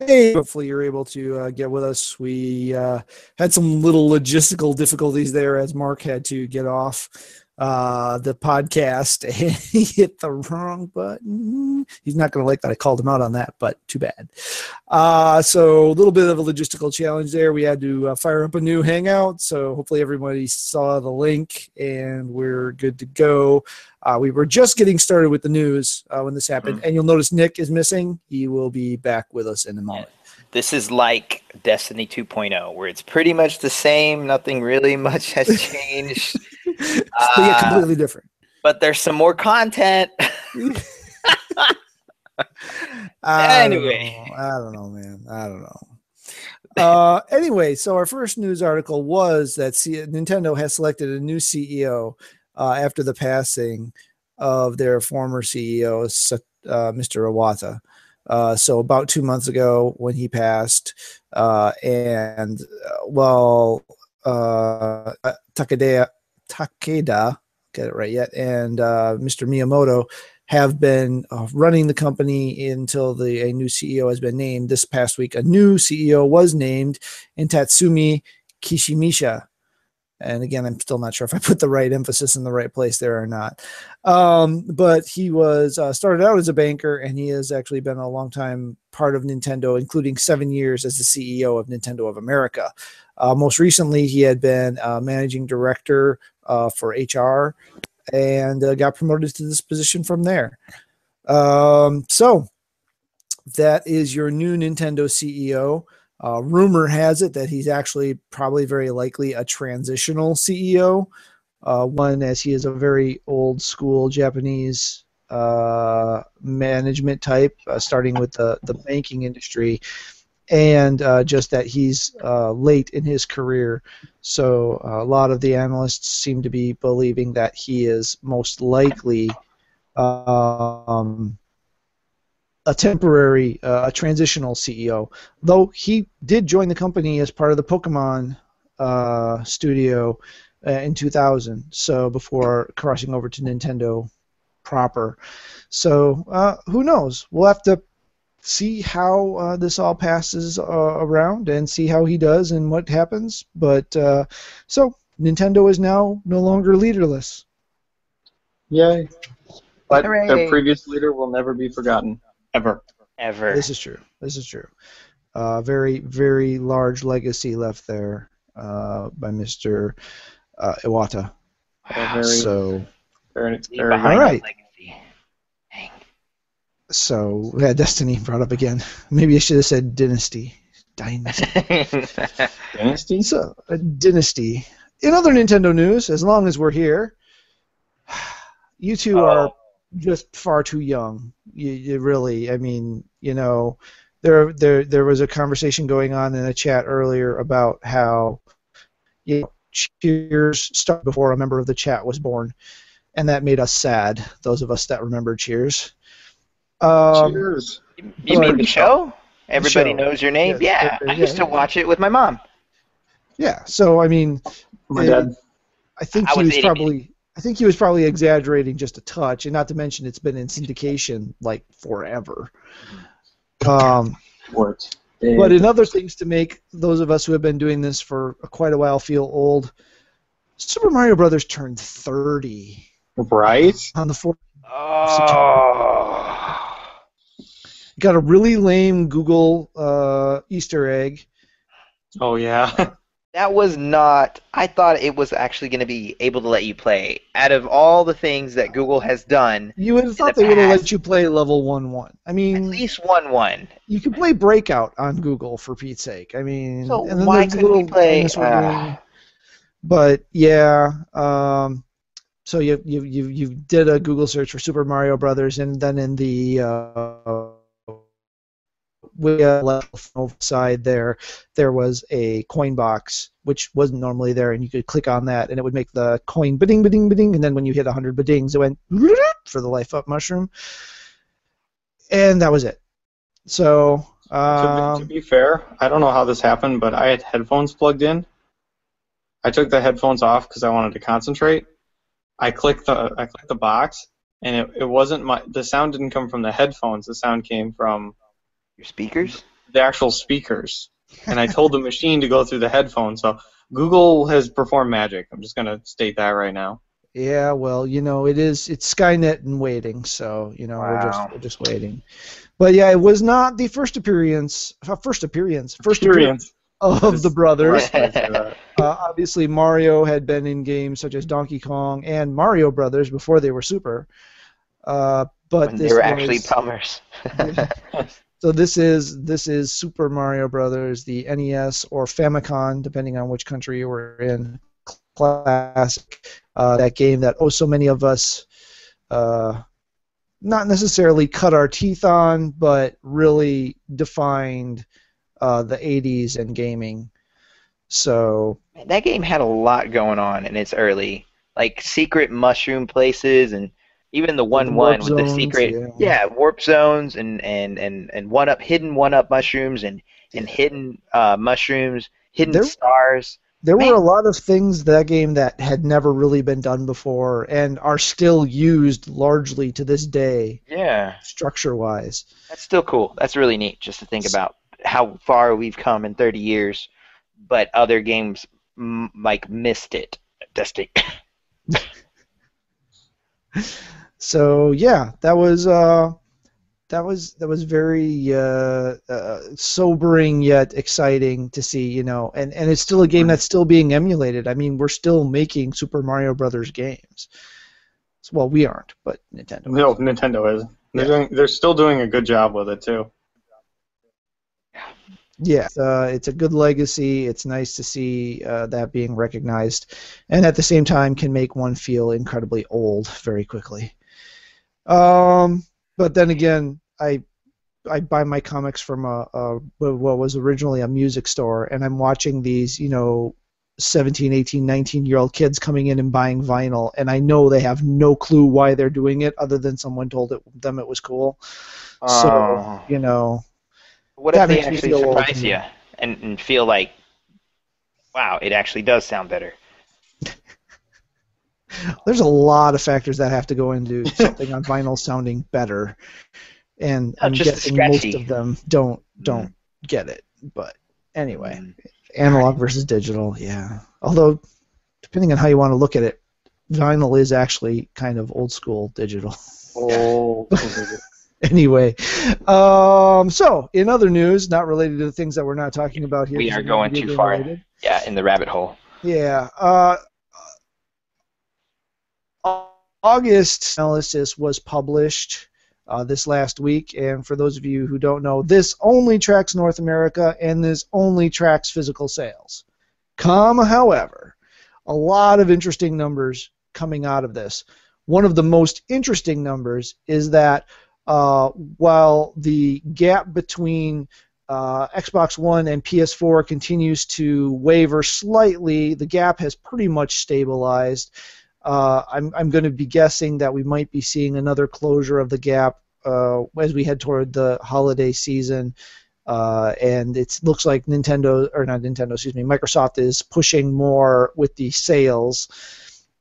Hey, hopefully you're able to uh, get with us. We uh, had some little logistical difficulties there as Mark had to get off uh, the podcast and he hit the wrong button. He's not going to like that I called him out on that, but too bad. Uh, so a little bit of a logistical challenge there. We had to uh, fire up a new Hangout. So hopefully everybody saw the link and we're good to go. Uh, we were just getting started with the news uh, when this happened, mm-hmm. and you'll notice Nick is missing. He will be back with us in a moment. This is like Destiny 2.0, where it's pretty much the same. Nothing really much has changed. Uh, yeah, completely different. But there's some more content. I anyway, don't I don't know, man. I don't know. Uh, anyway, so our first news article was that C- Nintendo has selected a new CEO uh, after the passing of their former CEO, uh, Mr. Iwata. Uh, so about two months ago when he passed, uh, and uh, well, uh, Takeda, get it right yet, and uh, Mr. Miyamoto have been uh, running the company until the a new CEO has been named. This past week, a new CEO was named, in Tatsumi Kimishima and again i'm still not sure if i put the right emphasis in the right place there or not um, but he was uh, started out as a banker and he has actually been a long time part of nintendo including seven years as the ceo of nintendo of america uh, most recently he had been uh, managing director uh, for hr and uh, got promoted to this position from there um, so that is your new nintendo ceo uh, rumor has it that he's actually probably very likely a transitional CEO. Uh, one, as he is a very old school Japanese uh, management type, uh, starting with the, the banking industry, and uh, just that he's uh, late in his career. So a lot of the analysts seem to be believing that he is most likely. Um, a temporary, uh, a transitional CEO. Though he did join the company as part of the Pokemon uh, studio uh, in 2000, so before crossing over to Nintendo proper. So uh, who knows? We'll have to see how uh, this all passes uh, around and see how he does and what happens. But so Nintendo is now no longer leaderless. Yay! But Hooray. their previous leader will never be forgotten. Ever. Ever. This is true. This is true. Uh, very, very large legacy left there uh, by Mr. Uh, Iwata. Very, so, very, very all right. So, yeah, Destiny brought up again. Maybe I should have said Dynasty. Dynasty. Dynasty? So, a Dynasty. In other Nintendo news, as long as we're here, you two oh. are just far too young. You, you really, I mean, you know, there there there was a conversation going on in a chat earlier about how you know, Cheers started before a member of the chat was born, and that made us sad. Those of us that remember Cheers. Um, Cheers. You, mean the show? Everybody show. knows your name. yeah, I used to watch it with my mom. Yeah, so I mean, my dad. I think I he was, was probably I think he was probably exaggerating just a touch, and not to mention it's been in syndication like forever. Um, what? But in other things to make those of us who have been doing this for quite a while feel old, Super Mario Brothers turned 30. Right. On the 4th oh. Got a really lame Google uh, Easter egg. Oh yeah. That was not. I thought it was actually going to be able to let you play. Out of all the things that Google has done, you would have thought the they would have let you play level one one. I mean, at least one one. You can play Breakout on Google for Pete's sake. I mean, so and then why couldn't we play? Uh... But yeah, um, so you you you you did a Google search for Super Mario Brothers, and then in the uh, we uh, left side there, there was a coin box which wasn't normally there, and you could click on that, and it would make the coin ba-ding, ba-ding, ba-ding, and then when you hit 100 ba-dings, it went for the life up mushroom, and that was it. So. Um, to, be, to um, be fair, I don't know how this happened, but I had headphones plugged in. I took the headphones off because I wanted to concentrate. I clicked the I clicked the box, and it, it wasn't my the sound didn't come from the headphones. The sound came from your speakers? the actual speakers, and I told the machine to go through the headphones. So Google has performed magic. I'm just gonna state that right now. Yeah, well, you know, it is it's Skynet and waiting, so you know we're just we're just waiting. But yeah, it was not the first appearance, uh, first appearance, first appearance Experience. of the brothers. Right, I say that. Uh, obviously, Mario had been in games such as Donkey Kong and Mario Brothers before they were Super. Uh, but when this they were actually was- bummers. so this is this is Super Mario Brothers, the NES or Famicom, depending on which country you were in. Classic, uh, that game that oh so many of us, uh, not necessarily cut our teeth on, but really defined uh, the '80s and gaming. So that game had a lot going on in its early, like secret mushroom places, and even the one one with the secret, yeah. yeah, warp zones and and and and one up hidden one up mushrooms and and hidden uh, mushrooms, hidden There- stars. There Man. were a lot of things that game that had never really been done before and are still used largely to this day, Yeah, structure wise. that's still cool. That's really neat just to think about how far we've come in 30 years, but other games m- like missed it. Dusty. So yeah, that was uh, that was that was very uh, uh, sobering yet exciting to see. You know, and and it's still a game that's still being emulated. I mean, we're still making Super Mario Brothers games. Well, we aren't, but Nintendo. is. No, Nintendo is. They're doing. They're still doing a good job with it too. Yeah, uh, it's a good legacy. It's nice to see uh, that being recognized, and at the same time, can make one feel incredibly old very quickly. Um, but then again, I I buy my comics from a, a what was originally a music store, and I'm watching these, you know, 17, 18, 19 year old kids coming in and buying vinyl, and I know they have no clue why they're doing it, other than someone told it, them it was cool. So Oh. you know, What That if they makes me actually feel surprise you and, and feel like, wow, it actually does sound better? There's a lot of factors that have to go into something on vinyl sounding better, and Not I'm guessing most of them don't don't get it. But anyway, Mm. analog versus digital, yeah. Although, depending on how you want to look at it, vinyl is actually kind of old school digital. Oh. anyway, um, so in other news, not related to the things that we're not talking about here, We are going too far. related. Yeah, in the rabbit hole. Yeah. Uh, August analysis was published uh, this last week, and for those of you who don't know, this only tracks North America and this only tracks physical sales. Come, however, a lot of interesting numbers coming out of this. One of the most interesting numbers is that uh, while the gap between uh, Xbox One and PS4 continues to waver slightly. The gap has pretty much stabilized. Uh, I'm, I'm going to be guessing that we might be seeing another closure of the gap uh, as we head toward the holiday season. Uh, and it looks like Nintendo, or not Nintendo, excuse me, Microsoft is pushing more with the sales.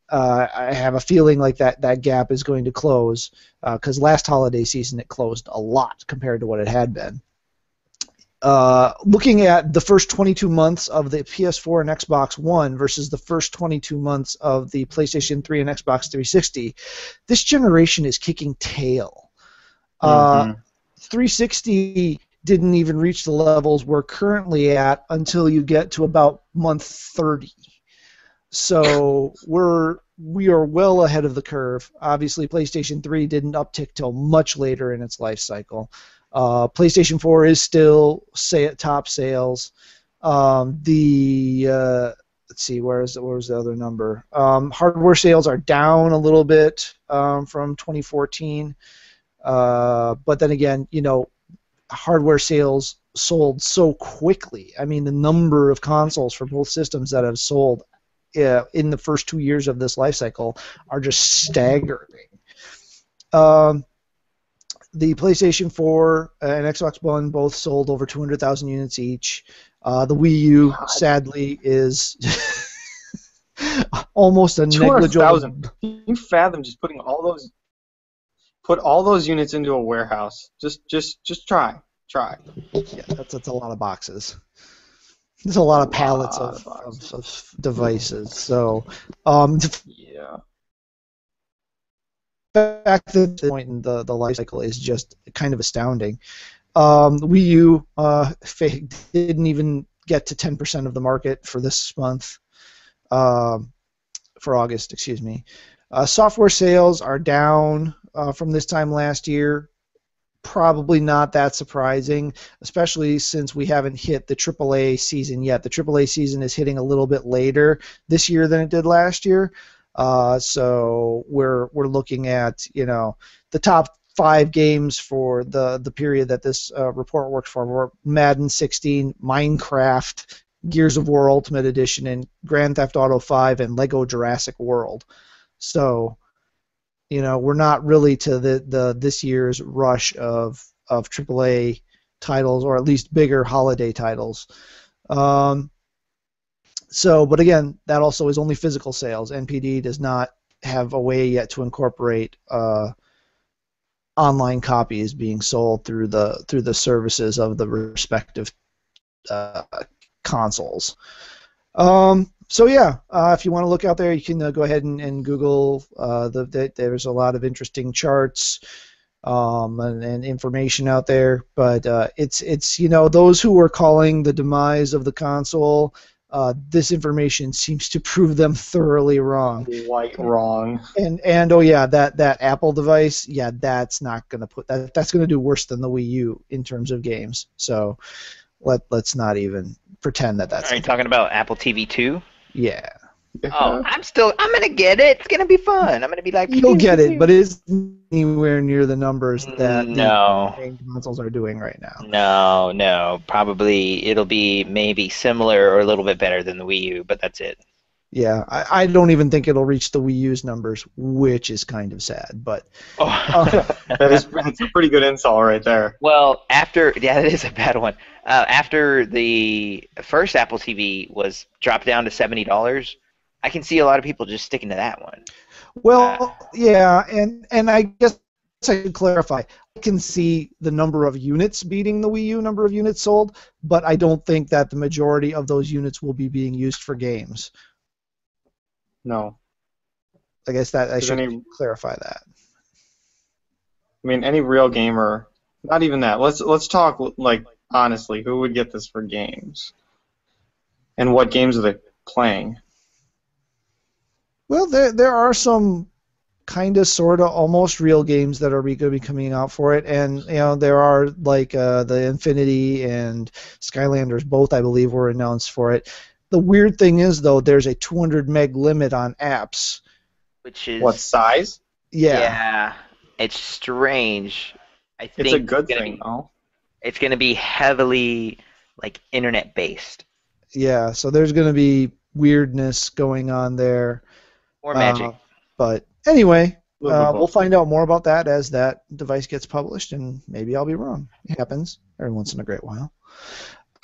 Uh, I have a feeling like that, that gap is going to close because last holiday season it closed a lot compared to what it had been uh, looking at the first 22 months of the PS4 and Xbox One versus the first 22 months of the PlayStation 3 and Xbox 360, this generation is kicking tail. Uh, Mhm. 360 didn't even reach the levels we're currently at until you get to about month 30. So we're we are well ahead of the curve. Obviously, PlayStation 3 didn't uptick till much later in its life cycle. Uh, PlayStation 4 is still say at top sales. Um, the uh, let's see, where is where was the other number? Um, hardware sales are down a little bit um, from 2014, uh, but then again, you know, hardware sales sold so quickly. I mean, the number of consoles for both systems that have sold uh, in the first two years of this life cycle are just staggering. Um, the PlayStation 4 and Xbox One both sold over 200,000 units each. Uh, the Wii U, sadly, is almost a negligible. 200,000. Can you fathom just putting all those, put all those units into a warehouse? Just, just, just try. Try. Yeah, that's that's a lot of boxes. There's a lot of pallets of, of, of devices. So, um, Yeah. Back to the point in the, the life cycle is just kind of astounding. Um, Wii U uh, didn't even get to 10% of the market for this month, um, for August, excuse me. Uh, software sales are down uh, from this time last year. Probably not that surprising, especially since we haven't hit the AAA season yet. The AAA season is hitting a little bit later this year than it did last year. Uh, so we're we're looking at you know the top five games for the the period that this uh, report worked for were Madden 16, Minecraft, Gears of War Ultimate Edition, and Grand Theft Auto 5 and Lego Jurassic World. So you know we're not really to the, the this year's rush of of AAA titles or at least bigger holiday titles. Um, so, but again, that also is only physical sales. NPD does not have a way yet to incorporate uh, online copies being sold through the through the services of the respective uh, consoles. Um, so yeah, uh, if you want to look out there, you can uh, go ahead and, and Google. Uh, the, the, there's a lot of interesting charts um, and, and information out there. But uh, it's it's you know those who are calling the demise of the console. Uh, this information seems to prove them thoroughly wrong. White wrong. And and oh yeah, that that Apple device, yeah, that's not gonna put that. That's gonna do worse than the Wii U in terms of games. So let let's not even pretend that that's Are you talking about Apple TV 2? yeah. Oh, I'm still. I'm gonna get it. It's gonna be fun. I'm gonna be like. You'll get it, but it's anywhere near the numbers that no, the main consoles are doing right now. no, no. Probably it'll be maybe similar or a little bit better than the Wii U, but that's it. Yeah, I, I don't even think it'll reach the Wii U's numbers, which is kind of sad. But Oh. That is that's a pretty good insult right there. Well, after yeah, that is a bad one. Uh, after the first Apple TV was dropped down to seventy dollars, I can see a lot of people just sticking to that one. Well, yeah, and and I guess I should clarify. I can see the number of units beating the Wii U number of units sold, but I don't think that the majority of those units will be being used for games. No. I guess that I should any- clarify that. I mean, any real gamer, not even that. Let's let's talk like honestly. Who would get this for games? And what games are they playing? Well, there there are some kind of sort of almost real games that are going to be coming out for it, and you know there are like uh, the Infinity and Skylanders, both I believe were announced for it. The weird thing is though, there's a 200 meg limit on apps. Which is What size? Yeah, yeah, it's strange. I think It's a good gonna thing, be- though. it's going to be heavily like internet based yeah. So there's going to be weirdness going on there. Or magic. Uh, but anyway, uh, we'll find out more about that as that device gets published, and maybe I'll be wrong. It happens every once in a great while.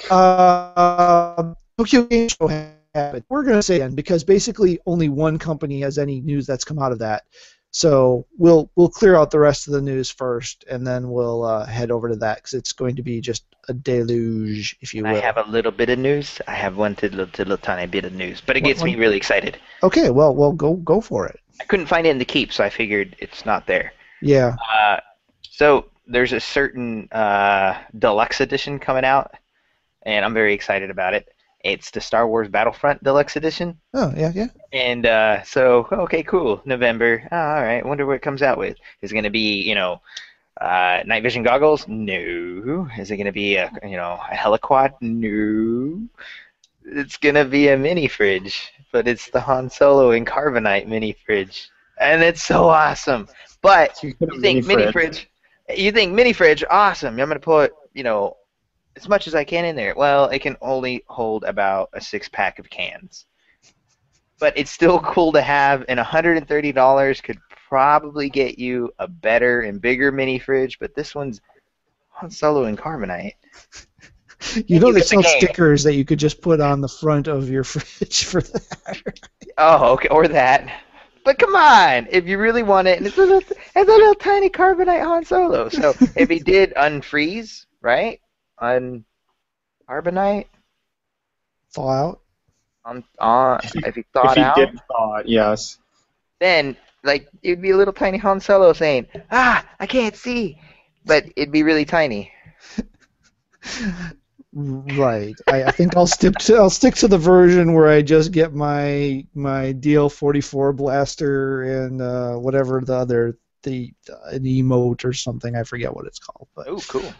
Uh, Tokyo Game Show happened. We're going to say again because basically only one company has any news that's come out of that. So we'll we'll clear out the rest of the news first, and then we'll uh, head over to that because it's going to be just a deluge, if you will. I have a little bit of news. I have one little, little tiny bit of news, but it gets me one? really excited. Okay, well, well, go go for it. I couldn't find it in the keep, so I figured it's not there. Yeah. Uh, so there's a certain uh, deluxe edition coming out, and I'm very excited about it. It's the Star Wars Battlefront Deluxe Edition, Oh, yeah, yeah. and uh, so okay, cool. November. Oh, all right. Wonder what it comes out with. Is it going to be you know uh, night vision goggles? No. Is it going to be a you know a heliquad? No. It's going to be a mini fridge, but it's the Han Solo and Carbonite mini fridge, and it's so awesome. But You you think mini fridge. You think mini fridge, awesome. I'm gonna put, you know, as much as I can in there. Well, it can only hold about a six pack of cans. But it's still cool to have, and $130 could probably get you a better and bigger mini fridge. But this one's Han Solo and Carbonite. You know they sell stickers that you could just put on the front of your fridge for that. Oh, okay, or that. But come on, if you really want it, and it's a little, it's a little tiny Carbonite Han Solo. So if he did unfreeze, right? On Carbonite? Fallout. On on If he- if he thawed if he out, did thaw it, yes. then like it'd be a little tiny Han Solo saying, "Ah, I can't see," but it'd be really tiny. Right. I, I think I'll stick to I'll stick to the version where I just get my my DL44 blaster and uh, whatever the other the an emote or something. I forget what it's called, but Oh, cool.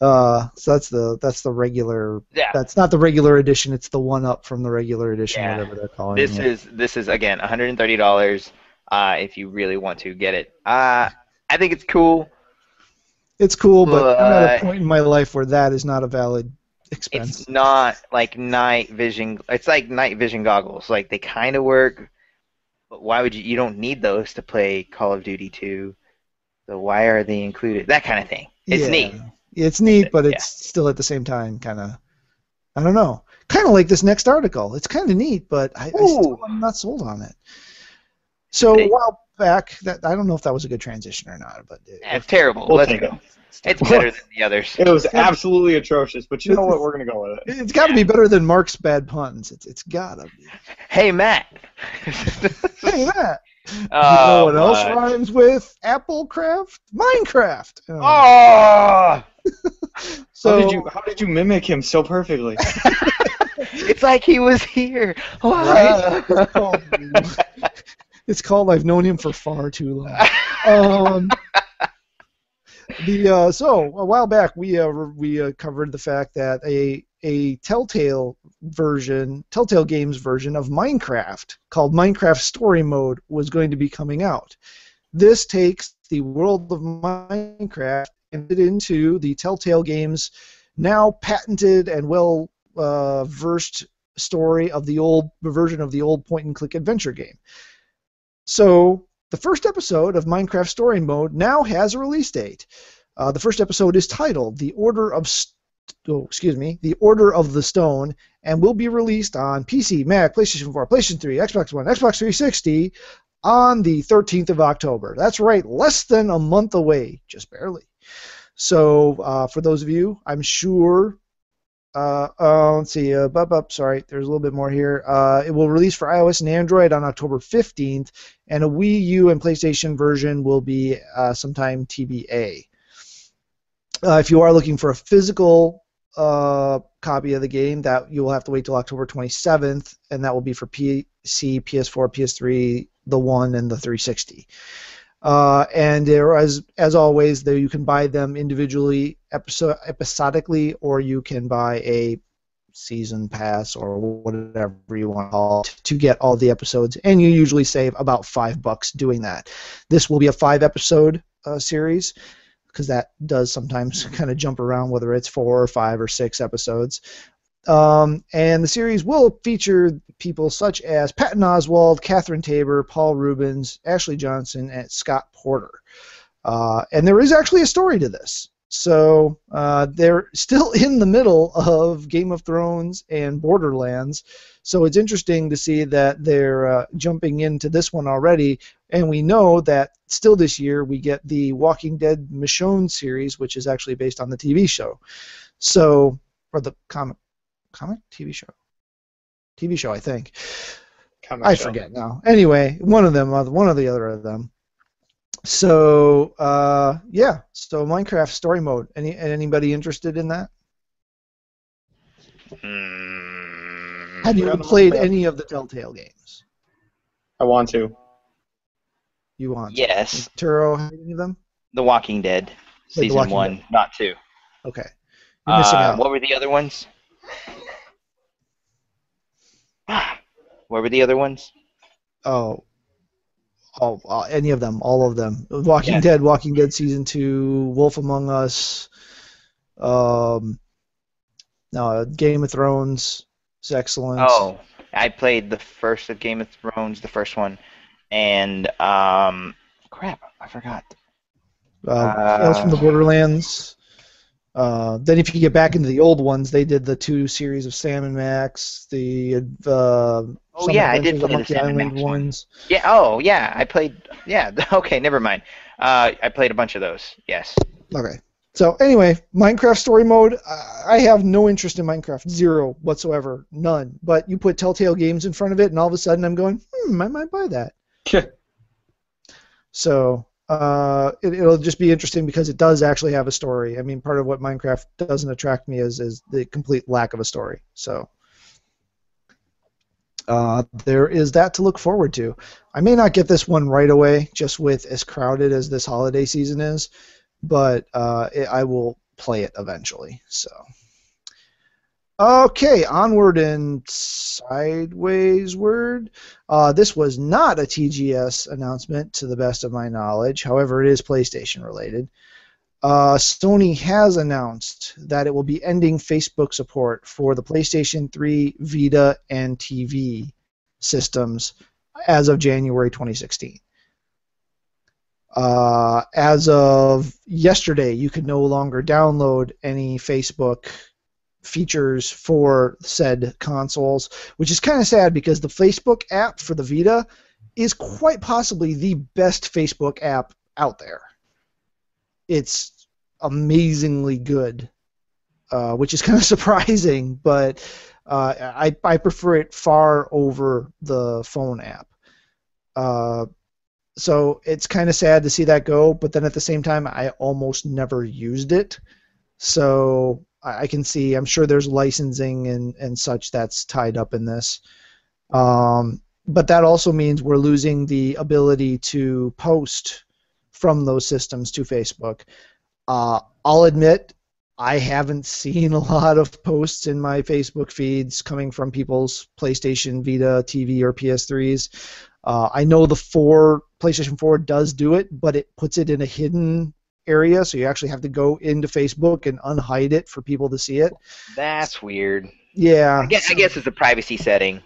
Uh, so that's the that's the regular. Yeah. That's not the regular edition. It's the one up from the regular edition, Yeah. whatever they're calling This it. is this is again $130 uh, if you really want to get it. Uh, I think it's cool. It's cool, but I'm at a point in my life where that is not a valid expense. It's not like night vision. It's like night vision goggles. Like they kind of work, but why would you? You don't need those to play Call of Duty 2. So why are they included? That kind of thing. It's Yeah. neat. It's neat, but Yeah. it's still at the same time kind of. I don't know. Kind of like this next article. It's kind of neat, but I, I still Ooh. am not sold on it. So Hey. a while back, that I don't know if that was a good transition or not, but it, Yeah, it's terrible. We'll Let's go. It's better than the others. It was absolutely atrocious, but you know what? We're gonna go with it. it's got to be better than Mark's bad puns. It's it's gotta be. Hey Matt. Hey, that. you know oh, what else my- rhymes with Applecraft? Minecraft. Oh. Oh, so how did you how did you mimic him so perfectly? it's like he was here. Right? it's, called, it's called I've known him for far too long. Um, the uh, so a while back we uh, we uh, covered the fact that a a Telltale version, Telltale Games version of Minecraft called Minecraft Story Mode was going to be coming out. This takes the world of Minecraft and it into the Telltale Games now patented and well uh, versed story of the old version of the old point and click adventure game. So the first episode of Minecraft Story Mode now has a release date. Uh, the first episode is titled "The Order of St- oh, excuse me, The Order of the Stone," and will be released on PC, Mac, PlayStation 4, PlayStation 3, Xbox One, Xbox 360 on the 13th of October. That's right, less than a month away, just barely. So uh, for those of you, I'm sure uh, uh, let's see. Uh, bup, bup, sorry, there's a little bit more here. Uh, it will release for iOS and Android on October 15th, and a Wii U and PlayStation version will be uh, sometime TBA. Uh, if you are looking for a physical uh, copy of the game, that you will have to wait till October 27th, and that will be for PC, PS4, PS3, the One, and the 360. Uh, and there, as as always, there you can buy them individually, episode episodically, or you can buy a season pass or whatever you want to call it to get all the episodes. And you usually save about five bucks doing that. This will be a five episode uh, series because that does sometimes kind of jump around whether it's four or five or six episodes. Um, and the series will feature people such as Patton Oswalt, Catherine Taber, Paul Reubens, Ashley Johnson, and Scott Porter. Uh, and there is actually a story to this. So uh, they're still in the middle of Game of Thrones and Borderlands. So it's interesting to see that they're uh, jumping into this one already. And we know that still this year we get the Walking Dead Michonne series, which is actually based on the TV show. So, or the comic comic TV show, TV show, I think. Comic I show. forget now. Anyway, one of them, one of the other of them. So uh, yeah, so Minecraft story mode. Any anybody interested in that? Hmm. Have you played any of the Telltale games? I want to. You want? Yes, Turo, have any of them? The Walking Dead, Like season Walking one, not two. Okay. You're missing Uh, out. what were the other ones? what were the other ones? Oh. Oh, uh, any of them, all of them. Walking Yeah. Dead, Walking Dead season two, Wolf Among Us, um, no, Game of Thrones is excellent. Oh, I played the first of Game of Thrones, the first one, and um, crap, I forgot. uh, Tales from the Borderlands. Uh, then if you get back into the old ones, they did the two series of Sam and Max, the uh, Oh, Some yeah, I did play the Monkey Sam Island Max ones. Yeah. Oh, yeah. I played. Yeah. Okay. Never mind. Uh, I played a bunch of those. Yes. Okay. So anyway, Minecraft story mode. I have no interest in Minecraft, zero whatsoever, none. But you put Telltale Games in front of it, and all of a sudden I'm going, hmm, I might buy that. so uh, it, will just be interesting because it does actually have a story. I mean, part of what Minecraft doesn't attract me is is the complete lack of a story. So uh, there is that to look forward to. I may not get this one right away, just with as crowded as this holiday season is but uh, it, I will play it eventually. So. Okay, onward and sideways word. Uh, this was not a TGS announcement, to the best of my knowledge. However, it is PlayStation related. Uh, Sony has announced that it will be ending Facebook support for the PlayStation 3, Vita, and TV systems as of January 2016. Uh, as of yesterday, you could no longer download any Facebook features for said consoles, which is kind of sad because the Facebook app for the Vita is quite possibly the best Facebook app out there. It's amazingly good, uh, which is kind of surprising, but uh, I, I prefer it far over the phone app. Uh, so it's kind of sad to see that go, but then at the same time, I almost never used it. So I can see, I'm sure there's licensing and, and such that's tied up in this. Um, but that also means we're losing the ability to post from those systems to Facebook. Uh, I'll admit, I haven't seen a lot of posts in my Facebook feeds coming from people's PlayStation, Vita, TV, or PS3s. Uh, I know the four PlayStation 4 does do it, but it puts it in a hidden area, so you actually have to go into Facebook and unhide it for people to see it. That's weird. Yeah. I guess, so, I guess it's a privacy setting.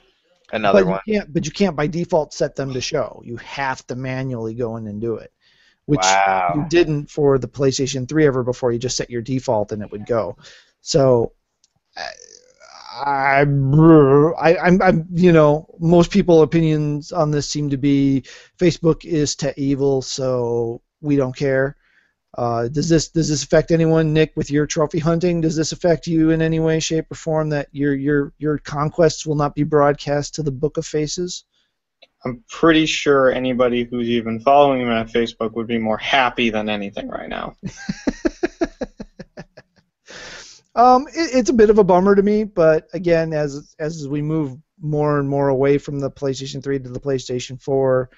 Another but one. You can't, but you can't by default set them to show. You have to manually go in and do it, which wow. you didn't for the PlayStation 3 ever before. You just set your default and it would go. So. I, I, I'm, I'm, you know, most people opinions on this seem to be Facebook is to evil, so we don't care. Uh, does this does this affect anyone, Nick, with your trophy hunting? Does this affect you in any way, shape, or form that your your your conquests will not be broadcast to the Book of Faces? I'm pretty sure anybody who's even following me on Facebook would be more happy than anything right now. Um, it, it's a bit of a bummer to me, but again, as as we move more and more away from the PlayStation 3 to the PlayStation 4,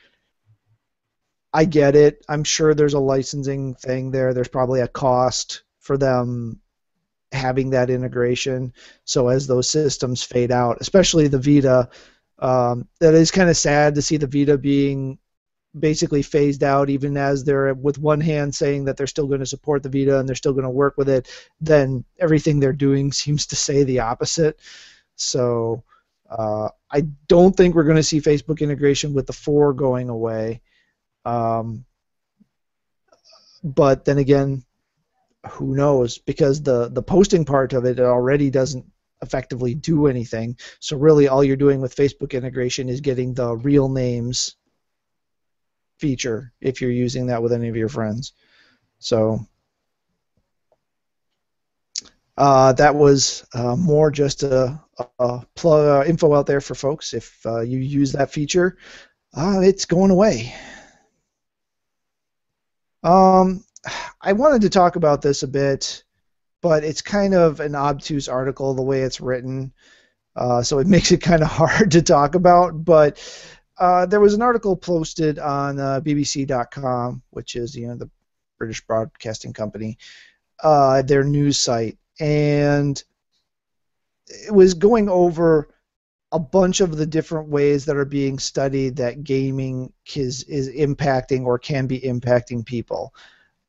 I get it. I'm sure there's a licensing thing there. There's probably a cost for them having that integration. So as those systems fade out, especially the Vita, um, that is kind of sad to see the Vita being basically phased out, even as they're with one hand saying that they're still going to support the Vita and they're still going to work with it, then everything they're doing seems to say the opposite. So uh, I don't think we're going to see Facebook integration with the 4 going away. Um, but then again, who knows? Because the, the posting part of it already doesn't effectively do anything. So really, all you're doing with Facebook integration is getting the real names feature if you're using that with any of your friends. So uh, that was uh, more just a, a plug uh, info out there for folks. If uh, you use that feature, uh, it's going away. Um, I wanted to talk about this a bit, but it's kind of an obtuse article the way it's written, uh, so it makes it kind of hard to talk about. But uh, there was an article posted on uh, BBC.com, which is you know the British Broadcasting Company, uh, their news site, and it was going over a bunch of the different ways that are being studied that gaming is is impacting or can be impacting people.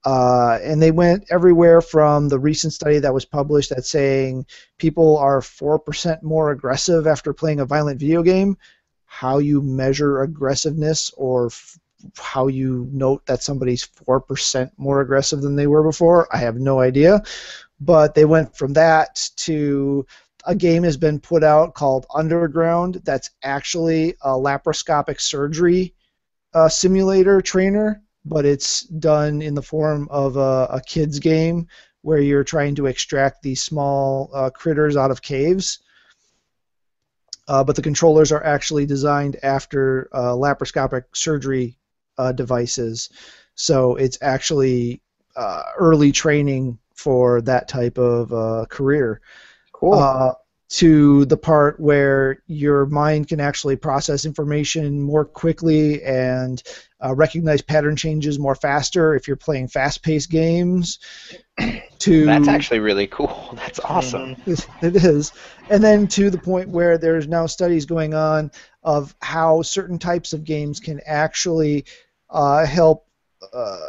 Uh, and they went everywhere from the recent study that was published that's saying people are 4% more aggressive after playing a violent video game how you measure aggressiveness or f- how you note that somebody's 4% more aggressive than they were before, I have no idea. But they went from that to a game has been put out called Underground that's actually a laparoscopic surgery uh, simulator trainer but it's done in the form of a, a kids game where you're trying to extract these small uh, critters out of caves. Uh, but the controllers are actually designed after uh, laparoscopic surgery uh, devices, so it's actually uh, early training for that type of career. Cool. to the part where your mind can actually process information more quickly and uh, recognize pattern changes more faster if you're playing fast-paced games. To That's actually really cool. That's awesome. it is, and then to the point where there's now studies going on of how certain types of games can actually uh, help. Uh,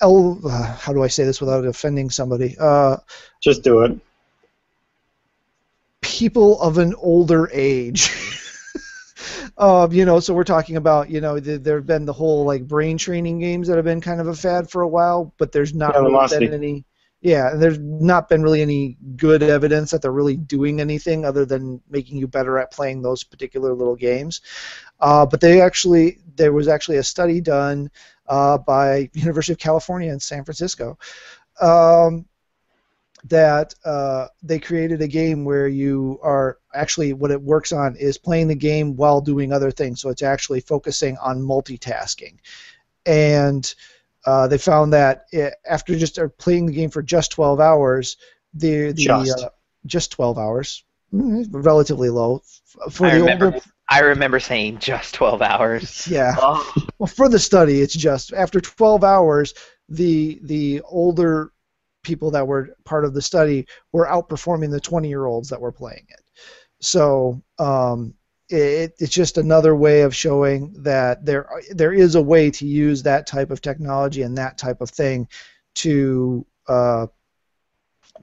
el- uh, how do I say this without offending somebody? Uh, Just do it. People of an older age. um, you know, so we're talking about, you know, th- there have been the whole like brain training games that have been kind of a fad for a while, but there's not Yeah, really been any. Yeah, and there's not been really any good evidence that they're really doing anything other than making you better at playing those particular little games. Uh, but they actually, there was actually a study done uh, by University of California in San Francisco. Um, that uh, they created a game where you are actually what it works on is playing the game while doing other things. So it's actually focusing on multitasking, and uh, they found that it, after just uh, playing the game for just 12 hours, the the Just. Uh, just 12 hours, mm, relatively low for I the remember, older. I remember saying just 12 hours. Yeah. Oh, Well, for the study, it's just after 12 hours, the the older people that were part of the study were outperforming the 20 year olds that were playing it. So um, it, it's just another way of showing that there there is a way to use that type of technology and that type of thing to uh,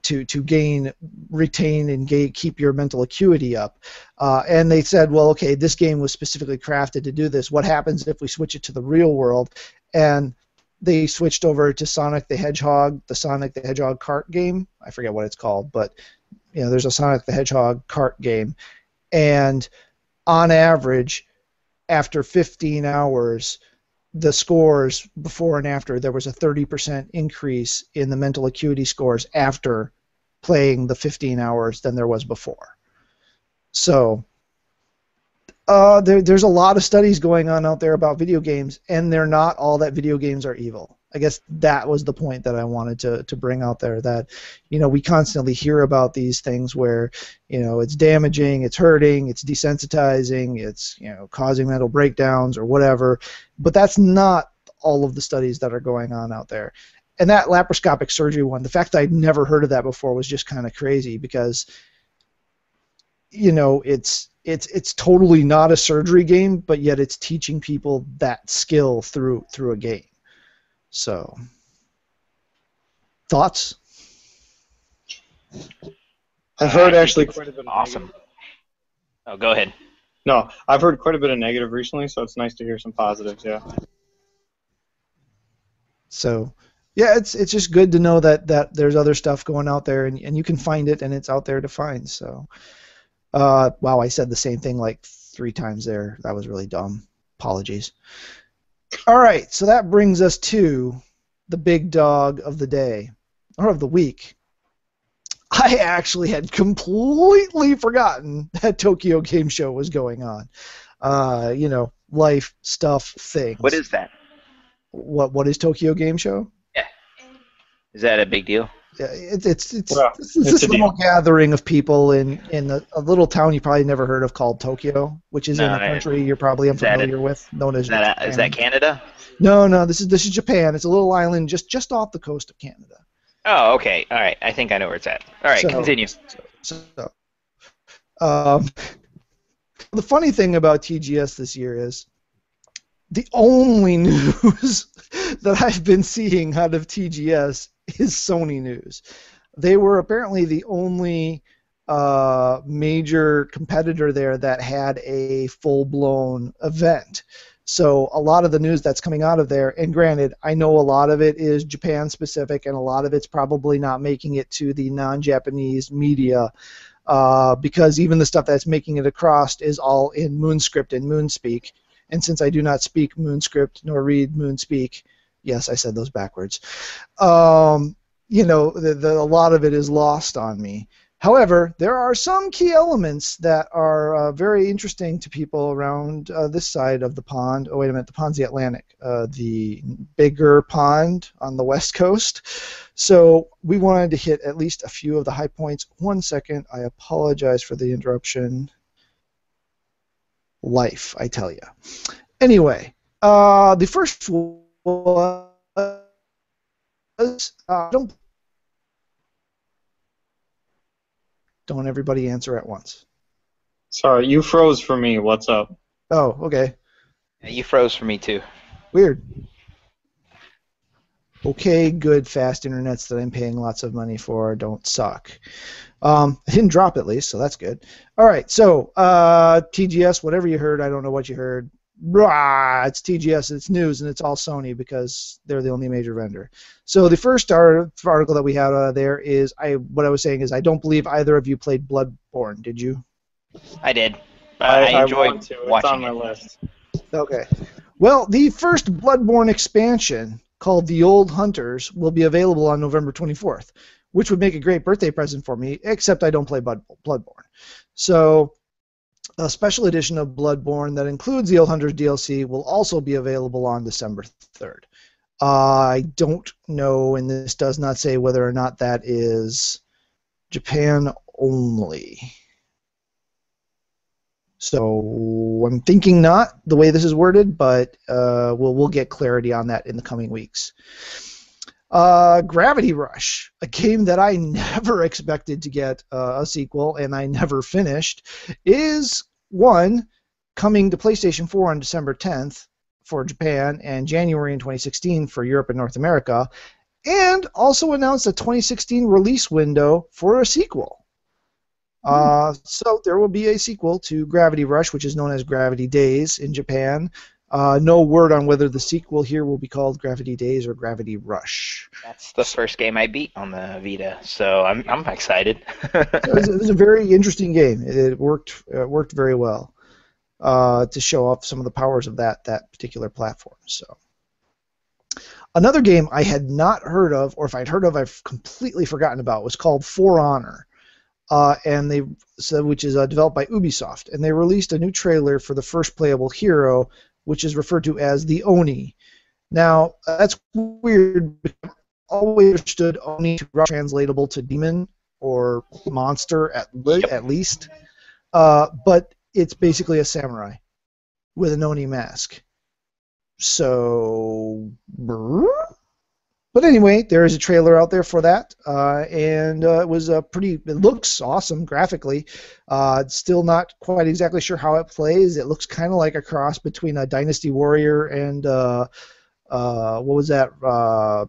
to to gain, retain, and gain, keep your mental acuity up. Uh, and they said, well, okay, this game was specifically crafted to do this. What happens if we switch it to the real world? And they switched over to Sonic the Hedgehog, the Sonic the Hedgehog kart game. I forget what it's called, but you know, there's a Sonic the Hedgehog kart game, and on average, after 15 hours, the scores before and after there was a 30% increase in the mental acuity scores after playing the 15 hours than there was before. So uh, there, there's a lot of studies going on out there about video games, and they're not all that video games are evil. I guess that was the point that I wanted to, to bring out there. That you know we constantly hear about these things where you know it's damaging, it's hurting, it's desensitizing, it's you know causing mental breakdowns or whatever, but that's not all of the studies that are going on out there. And that laparoscopic surgery one, the fact that I'd never heard of that before was just kind of crazy because you know it's it's it's totally not a surgery game, but yet it's teaching people that skill through through a game. So, thoughts? I've heard actually quite a bit. Of awesome. negative- Oh, go ahead. No, I've heard quite a bit of negative recently, so it's nice to hear some positives. Yeah. So, yeah, it's it's just good to know that that there's other stuff going out there, and and you can find it, and it's out there to find. So, uh, wow, I said the same thing like three times there. That was really dumb. Apologies. All right, so that brings us to the big dog of the day or of the week. I actually had completely forgotten that Tokyo Game Show was going on. Uh, you know, life stuff things. What is that? what? What is Tokyo Game Show? Yeah. Is that a big deal? Yeah, it's it's it's, Well, it's, it's this a little deal. gathering of people in in a, a little town you probably never heard of called Tokyo, which is in a a I- country you're probably is that unfamiliar with, known as Is that, Japan. is that Canada? No, no, this is this is Japan. It's a little island just just off the coast of Canada. Oh, okay. All right. I think I know where it's at. All right, So- continue. So, um, the funny thing about TGS this year is the only news that I've been seeing out of TGS is Sony news. They were apparently the only uh, major competitor there that had a full-blown event. So a lot of the news that's coming out of there, and granted, I know a lot of it is Japan specific, and a lot of it's probably not making it to the non-Japanese media uh, because even the stuff that's making it across is all in Moonscript and Moonspeak, and since I do not speak Moonscript nor read Moonspeak, yes, I said those backwards. Um, you know, the, the, a lot of it is lost on me. However, there are some key elements that are uh, very interesting to people around uh, this side of the pond. Oh, wait a minute, the pond's the Atlantic, uh, the bigger pond on the west coast. So we wanted to hit at least a few of the high points. One second, I apologize for the interruption. Life, I tell you. Anyway, uh, the first was uh, don't Don't everybody answer at once. Sorry, you froze for me. What's up? Oh, okay. Yeah, you froze for me too. Weird. Okay, good, fast internets that I'm paying lots of money for don't suck. Um, I didn't drop at least, so that's good. All right, so uh, TGS, whatever you heard, I don't know what you heard. Rah, it's TGS, it's news, and it's all Sony because they're the only major vendor. So the first article that we had uh, there is I. What I was saying is I don't believe either of you played Bloodborne. Did you? I did. I, I enjoyed I want to. It's watching on my it. list. Okay. Well, the first Bloodborne expansion called The Old Hunters will be available on November 24th, which would make a great birthday present for me, except I don't play Blood- Bloodborne. So a special edition of Bloodborne that includes the Old Hunters DLC will also be available on December 3rd. Uh, I don't know, and this does not say whether or not that is Japan only. So I'm thinking not the way this is worded, but uh, we'll we'll get clarity on that in the coming weeks. Uh, Gravity Rush, a game that I never expected to get uh, a sequel and I never finished, is one coming to PlayStation 4 on December 10th for Japan and January in 2016 for Europe and North America, and also announced a 2016 release window for a sequel. Uh, so there will be a sequel to Gravity Rush, which is known as Gravity Daze in Japan. Uh, no word on whether the sequel here will be called Gravity Daze or Gravity Rush. That's the first game I beat on the Vita, so I'm I'm excited. it, was, it was a very interesting game. It, it worked uh, worked very well uh, to show off some of the powers of that that particular platform. So another game I had not heard of, or if I'd heard of, I've completely forgotten about, was called For Honor. Uh, and they so, which is uh, developed by Ubisoft, and they released a new trailer for the first playable hero, which is referred to as the Oni. Now that's weird. Because always understood Oni to be translatable to demon or monster at le- Yep. at least, uh, but it's basically a samurai with an Oni mask. So, brr. But anyway, there is a trailer out there for that, uh, and uh, it was a pretty. It looks awesome graphically. Uh, still not quite exactly sure how it plays. It looks kind of like a cross between a Dynasty Warrior and uh, uh, what was that? Uh,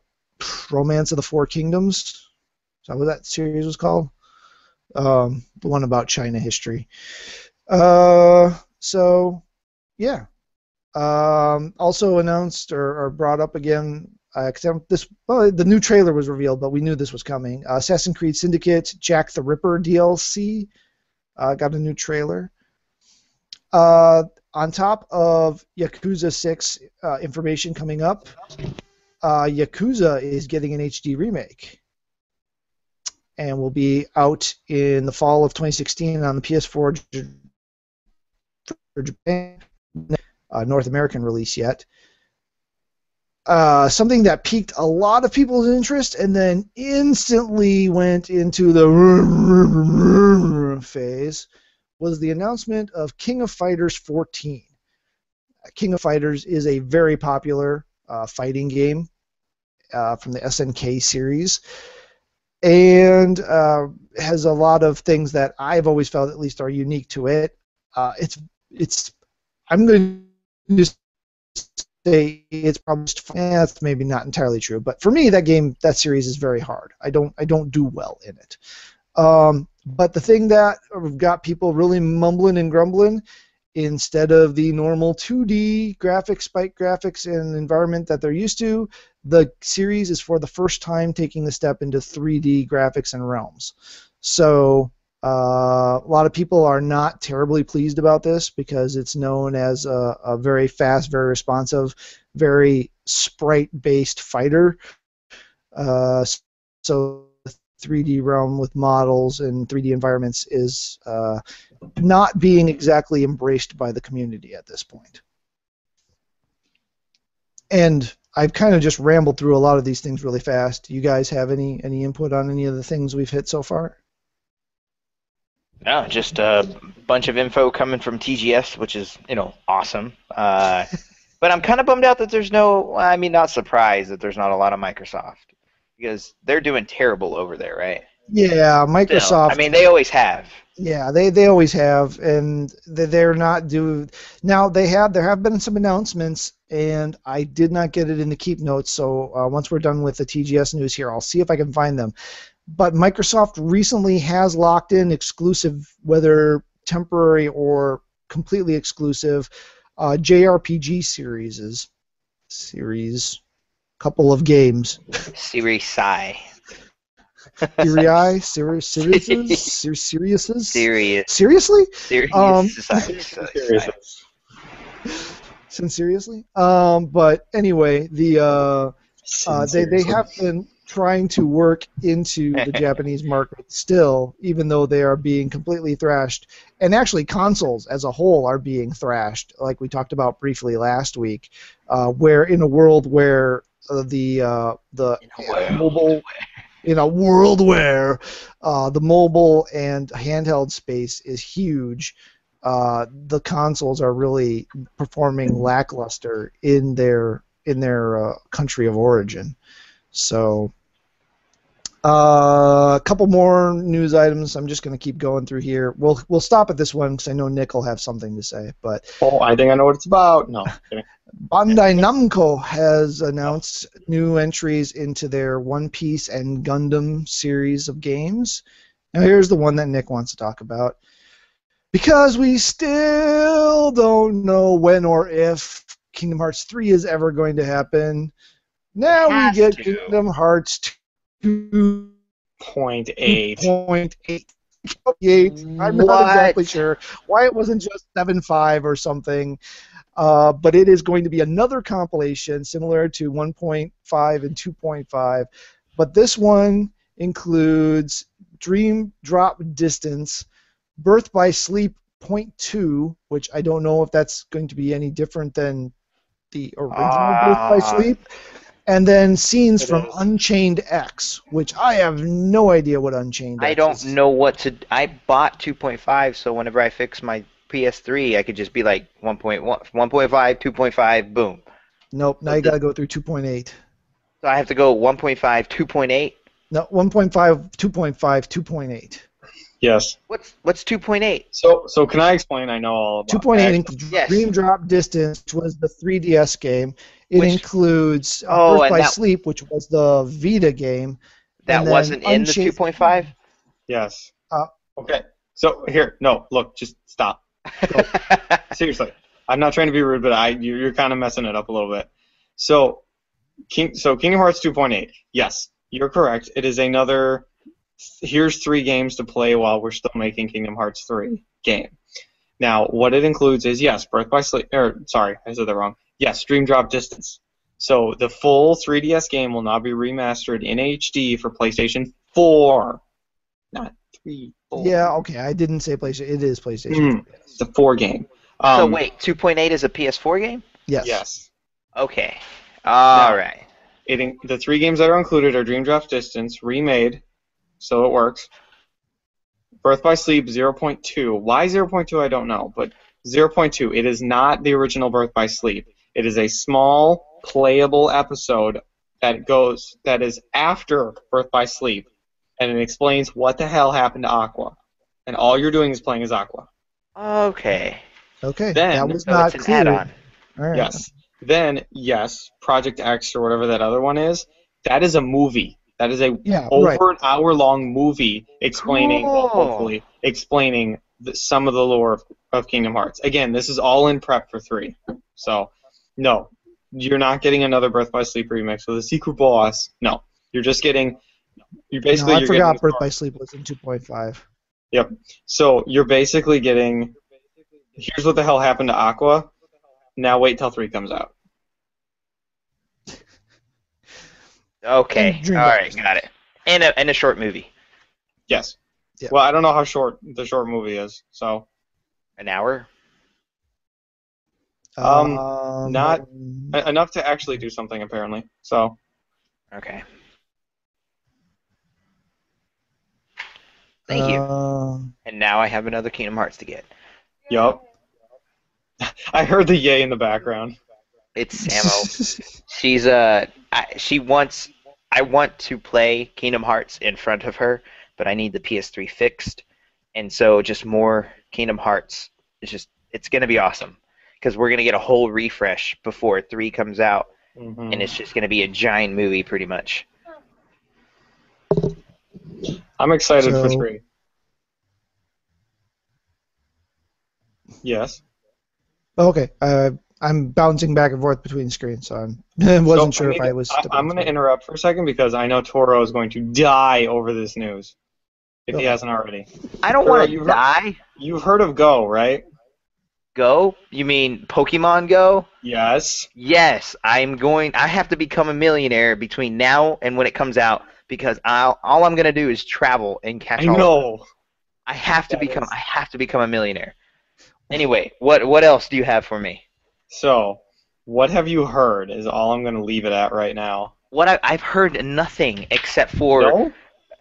Romance of the Four Kingdoms. Is that what that series was called? Um, the one about China history. So, yeah. Um, also announced or, or brought up again. Uh, 'cause I'm- this well, the new trailer was revealed, but we knew this was coming. Uh, Assassin's Creed Syndicate, Jack the Ripper DLC uh, got a new trailer. Uh, on top of Yakuza 6 uh, information coming up, uh, Yakuza is getting an HD remake and will be out in the fall of 2016 on the PS4 for Japan, uh, North American release yet. Uh, something that piqued a lot of people's interest and then instantly went into the phase was the announcement of King of Fighters 14. King of Fighters is a very popular uh, fighting game uh, from the SNK series, and uh, has a lot of things that I've always felt at least are unique to it. Uh, it's it's I'm going to just it's probably eh, that's maybe not entirely true, but for me that game that series is very hard. I don't I don't do well in it. Um, but the thing that got people really mumbling and grumbling instead of the normal 2D graphics, sprite graphics, and environment that they're used to, the series is for the first time taking the step into 3D graphics and realms. So Uh, a lot of people are not terribly pleased about this because it's known as a, a very fast, very responsive, very sprite-based fighter. Uh, so 3D realm with models and 3D environments is uh, not being exactly embraced by the community at this point. And I've kind of just rambled through a lot of these things really fast. You guys have any any input on any of the things we've hit so far? No, just a bunch of info coming from TGS, which is you know awesome. Uh, but I'm kind of bummed out that there's no. I mean, not surprised that there's not a lot of Microsoft because they're doing terrible over there, right? Yeah, Microsoft. I mean, they always have. Yeah, they, they always have, and they're not do now. They have there have been some announcements, and I did not get it in the keep notes. So uh, once we're done with the TGS news here, I'll see if I can find them. But Microsoft recently has locked in exclusive, whether temporary or completely exclusive, uh, JRPG series, series, couple of games. Series Psy. Siri, Sirius, Sirius, Siriuses, Serious. Seriously? Serious. Um, Seriously. Sincerely? Um, but anyway, the uh, uh, they they have been trying to work into the Japanese market still, even though they are being completely thrashed. And actually, consoles as a whole are being thrashed, like we talked about briefly last week. Uh, where in a world where uh, the uh, the mobile in a world where uh, the mobile and handheld space is huge, uh, the consoles are really performing lackluster in their in their uh, country of origin. So, uh, a couple more news items. I'm just going to keep going through here. We'll we'll stop at this one because I know Nick will have something to say. But Oh, I think I know what it's about. No. Bandai Namco has announced new entries into their One Piece and Gundam series of games. Now, here's the one that Nick wants to talk about. Because we still don't know when or if Kingdom Hearts 3 is ever going to happen, now we get to. Kingdom Hearts 2.8. Point eight. 2.8. I'm not What? exactly sure why it wasn't just 7.5 or something. Uh, but it is going to be another compilation similar to 1.5 and 2.5. But this one includes Dream Drop Distance, Birth by Sleep Point Two, which I don't know if that's going to be any different than the original Birth by Ah. Sleep. And then scenes It from is. Unchained X, which I have no idea what Unchained I X don't is. know what to. I bought 2.5, so whenever I fix my PS3, I could just be like 1.1, 1.5, 2.5, boom. Nope, now you got to go through 2.8. So I have to go 1.5, 2.8. No, 1.5, 2.5, 2.8. Yes. What's what's 2.8? So so can I explain? I know all about 2.8 includes Yes. Dream Drop Distance, which was the 3DS game. It Which- includes uh, Oh, Birth by that- Sleep, which was the Vita game. That wasn't in the 2.5. Yes. Uh, okay. So here, no, look, just stop. Seriously, I'm not trying to be rude, but I you- you're kind of messing it up a little bit. So, King, so Kingdom Hearts 2.8. Yes, you're correct. It is another. Here's three games to play while we're still making Kingdom Hearts 3 game. Now, what it includes is yes, Birth by Sleep. Or sorry, I said that wrong. Yes, Dream Drop Distance. So the full 3DS game will now be remastered in HD for PlayStation 4, not 3. Four. Yeah, okay, I didn't say PlayStation. It is PlayStation. Mm. 4. It's a 4 game. so Um, wait, 2.8 is a PS4 game? Yes. Yes. Okay. All Now- right. It the three games that are included are Dream Drop Distance, remade, so it works. Birth by Sleep 0.2. Why 0.2? I don't know, but 0.2. It is not the original Birth by Sleep. It is a small playable episode that goes that is after Birth by Sleep, and it explains what the hell happened to Aqua, and all you're doing is playing as Aqua. Okay. Okay, Then- that was So not it's an clear. add-on. All right. Yes. Then yes, Project X or whatever that other one is. That is a movie. That is a Yeah, over right. an hour long movie explaining well, Cool. hopefully explaining the, some of the lore of, of Kingdom Hearts. Again, this is all in prep for three. So no, you're not getting another Birth by Sleep remix with a secret boss. No, you're just getting. You're No, basically. I you're forgot Birth by Sleep was in 2.5. Yep. So you're basically getting. Here's what the hell happened to Aqua. Now wait till three comes out. Okay. And All Dream right, Box. got it. And a and a short movie, Yes. Yeah. Well, I don't know how short the short movie is, so an hour. Um, Um, not- e- enough to actually do something apparently. So Okay. Thank you. uh, And now I have another Kingdom Hearts to get. yup. I heard the yay in the background. It's Samo. She's uh, I, she wants. I want to play Kingdom Hearts in front of her, but I need the PS3 fixed, and so just more Kingdom Hearts. It's just it's gonna be awesome because we're gonna get a whole refresh before three comes out, Mhm. and it's just gonna be a giant movie pretty much. I'm excited for three. Yes. okay. Uh, I'm bouncing back and forth between screens, so I'm, wasn't So sure need if to- I was. I, am going to interrupt for a second because I know Toro is going to die over this news. If he oh. hasn't already. I don't want you to heard- die. You've heard of Go, right? Go? You mean Pokemon Go? Yes. Yes, I'm going. I have to become a millionaire between now and when it comes out because I'll, all I'm gonna do is travel and catch I all. know. I have to That become. is- I have to become a millionaire. Anyway, what what else do you have for me? So, what have you heard is all I'm going to leave it at right now. What I, I've heard nothing except for No?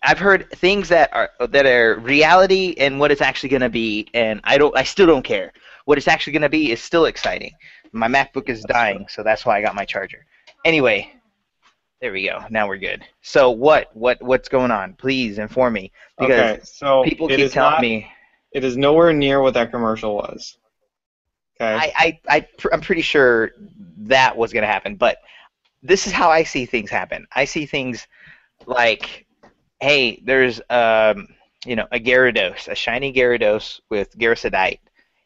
I've heard things that are that are reality and what it's actually gonna be, and I don't. I still don't care. What it's actually gonna be is still exciting. My MacBook is That's dying, so that's why I got my charger. Anyway, there we go. Now we're good. So what what what's going on? Please inform me because Okay, so people keep telling not, me. It is nowhere near what that commercial was. Okay. I, I, I pr- I'm pretty sure that was going to happen, but this is how I see things happen. I see things like, hey, there's um, you know, a Gyarados, a shiny Gyarados with Gyaradosite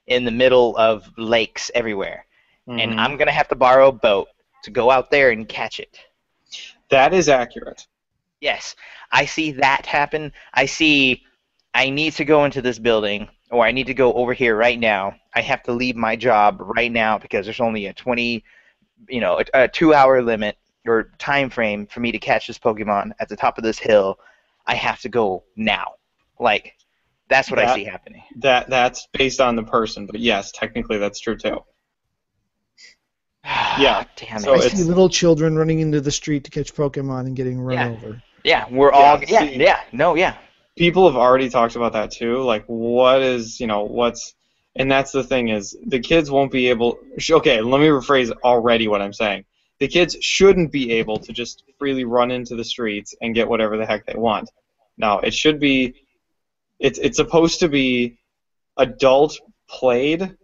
in the middle of lakes everywhere, Mhm. and I'm gonna have to borrow a boat to go out there and catch it. that is accurate. Yes, I see that happen. I see I need to go into this building or I need to go over here right now. I have to leave my job right now because there's only a 20, you know, a, a 2-hour limit or time frame for me to catch this Pokemon at the top of this hill. I have to go now. Like that's what I see happening. That that's based on the person, but yes, technically that's true too. Yeah, Damn so it. I it's- see little children running into the street to catch Pokemon and getting run Yeah. over. yeah, we're all Yeah, yeah, see- yeah, no, yeah. People have already talked about that too. Like, what is, you know, what's, and that's the thing is, the kids won't be able. Okay, let me rephrase already what I'm saying. The kids shouldn't be able to just freely run into the streets and get whatever the heck they want. Now, it should be, it's it's supposed to be adult played,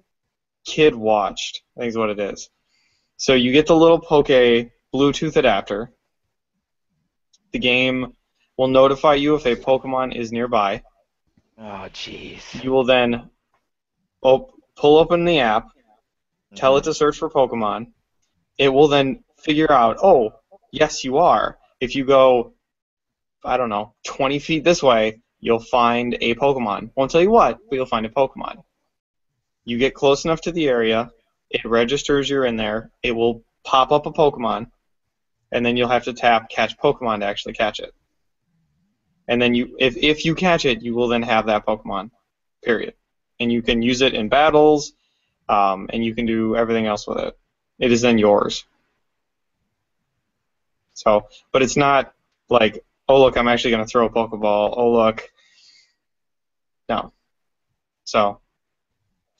kid watched. I think is what it is. So you get the little Poke Bluetooth adapter. The game will notify you if a Pokemon is nearby. Oh jeez. You will then op- pull open the app, tell it to search for Pokemon. It will then figure out, oh, yes, you are. If you go, I don't know, 20 feet this way, you'll find a Pokemon. Won't tell you what, but you'll find a Pokemon. You get close enough to the area, it registers you're in there, it will pop up a Pokemon, and then you'll have to tap Catch Pokemon to actually catch it. And then you, if, if you catch it, you will then have that Pokemon period. And you can use it in battles, um, and you can do everything else with it. It is then yours. So, but it's not like, oh look, I'm actually going to throw a Pokeball. Oh look. No. So,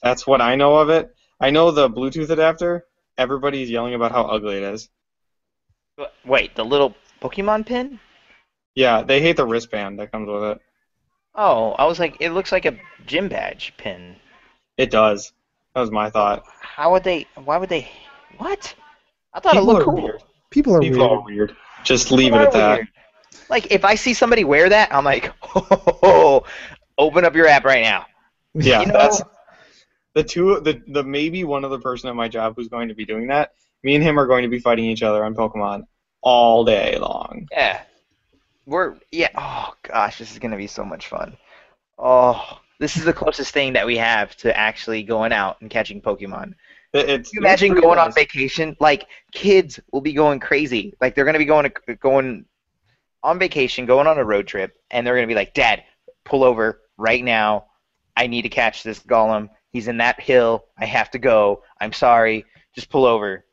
that's what I know of it. I know the Bluetooth adapter. Everybody's yelling about how ugly it is. Wait, the little Pokemon pin? Yeah, they hate the wristband that comes with it. Oh, I was like, it looks like a gym badge pin. It does. That was my thought. How would they? Why would they? What? I thought People it looked cool. weird. People are People weird. are weird. Just leave it at are that. weird. Like if I see somebody wear that, I'm like, oh, open up your app right now. Yeah, You know- that's the two. The the maybe one other person at my job who's going to be doing that. Me and him are going to be fighting each other on Pokemon all day long. Yeah. We're yeah. Oh gosh, this is gonna be so much fun. Oh, this is the closest thing that we have to actually going out and catching Pokemon. It's, Can you imagine going on vacation? Like kids will be going crazy. Like they're gonna be going to, going on vacation, going on a road trip, and they're gonna be like, "Dad, pull over right now. I need to catch this Golem. He's in that hill. I have to go. I'm sorry. Just pull over.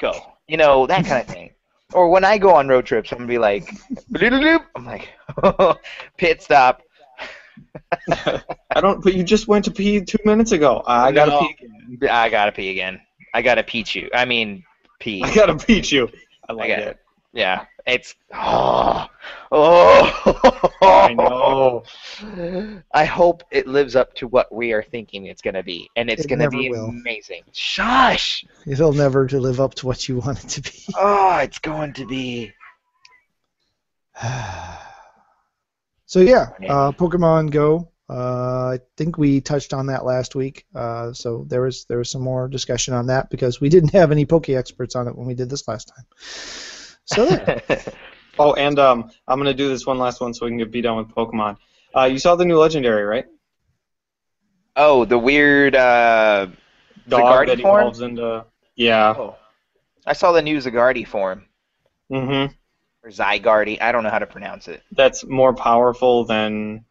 Go. You know that kind of thing." Or when I go on road trips, I'm gonna be like, I'm like, pit stop. I don't. But you just went to pee two minutes ago. I gotta pee. Again. I gotta pee again. I gotta peach you. I mean, pee. I gotta pee you. I like got it. Yeah, it's oh, oh. I know. I hope it lives up to what we are thinking it's gonna be, and it's It gonna be will. amazing. Shush! It'll never to live up to what you want it to be. Oh, it's going to be. so yeah, uh, Pokemon Go. Uh, I think we touched on that last week. Uh, so there was there was some more discussion on that because we didn't have any Poke experts on it when we did this last time. So there. Oh, and um, I'm gonna do this one last one so we can get beat down with Pokemon. Uh, you saw the new legendary, right? oh, the weird. Uh, Dog that form? evolves into. Yeah. oh, I saw the new Zagardi form Mm hmm or Zygarde. I don't know how to pronounce it. That's more powerful than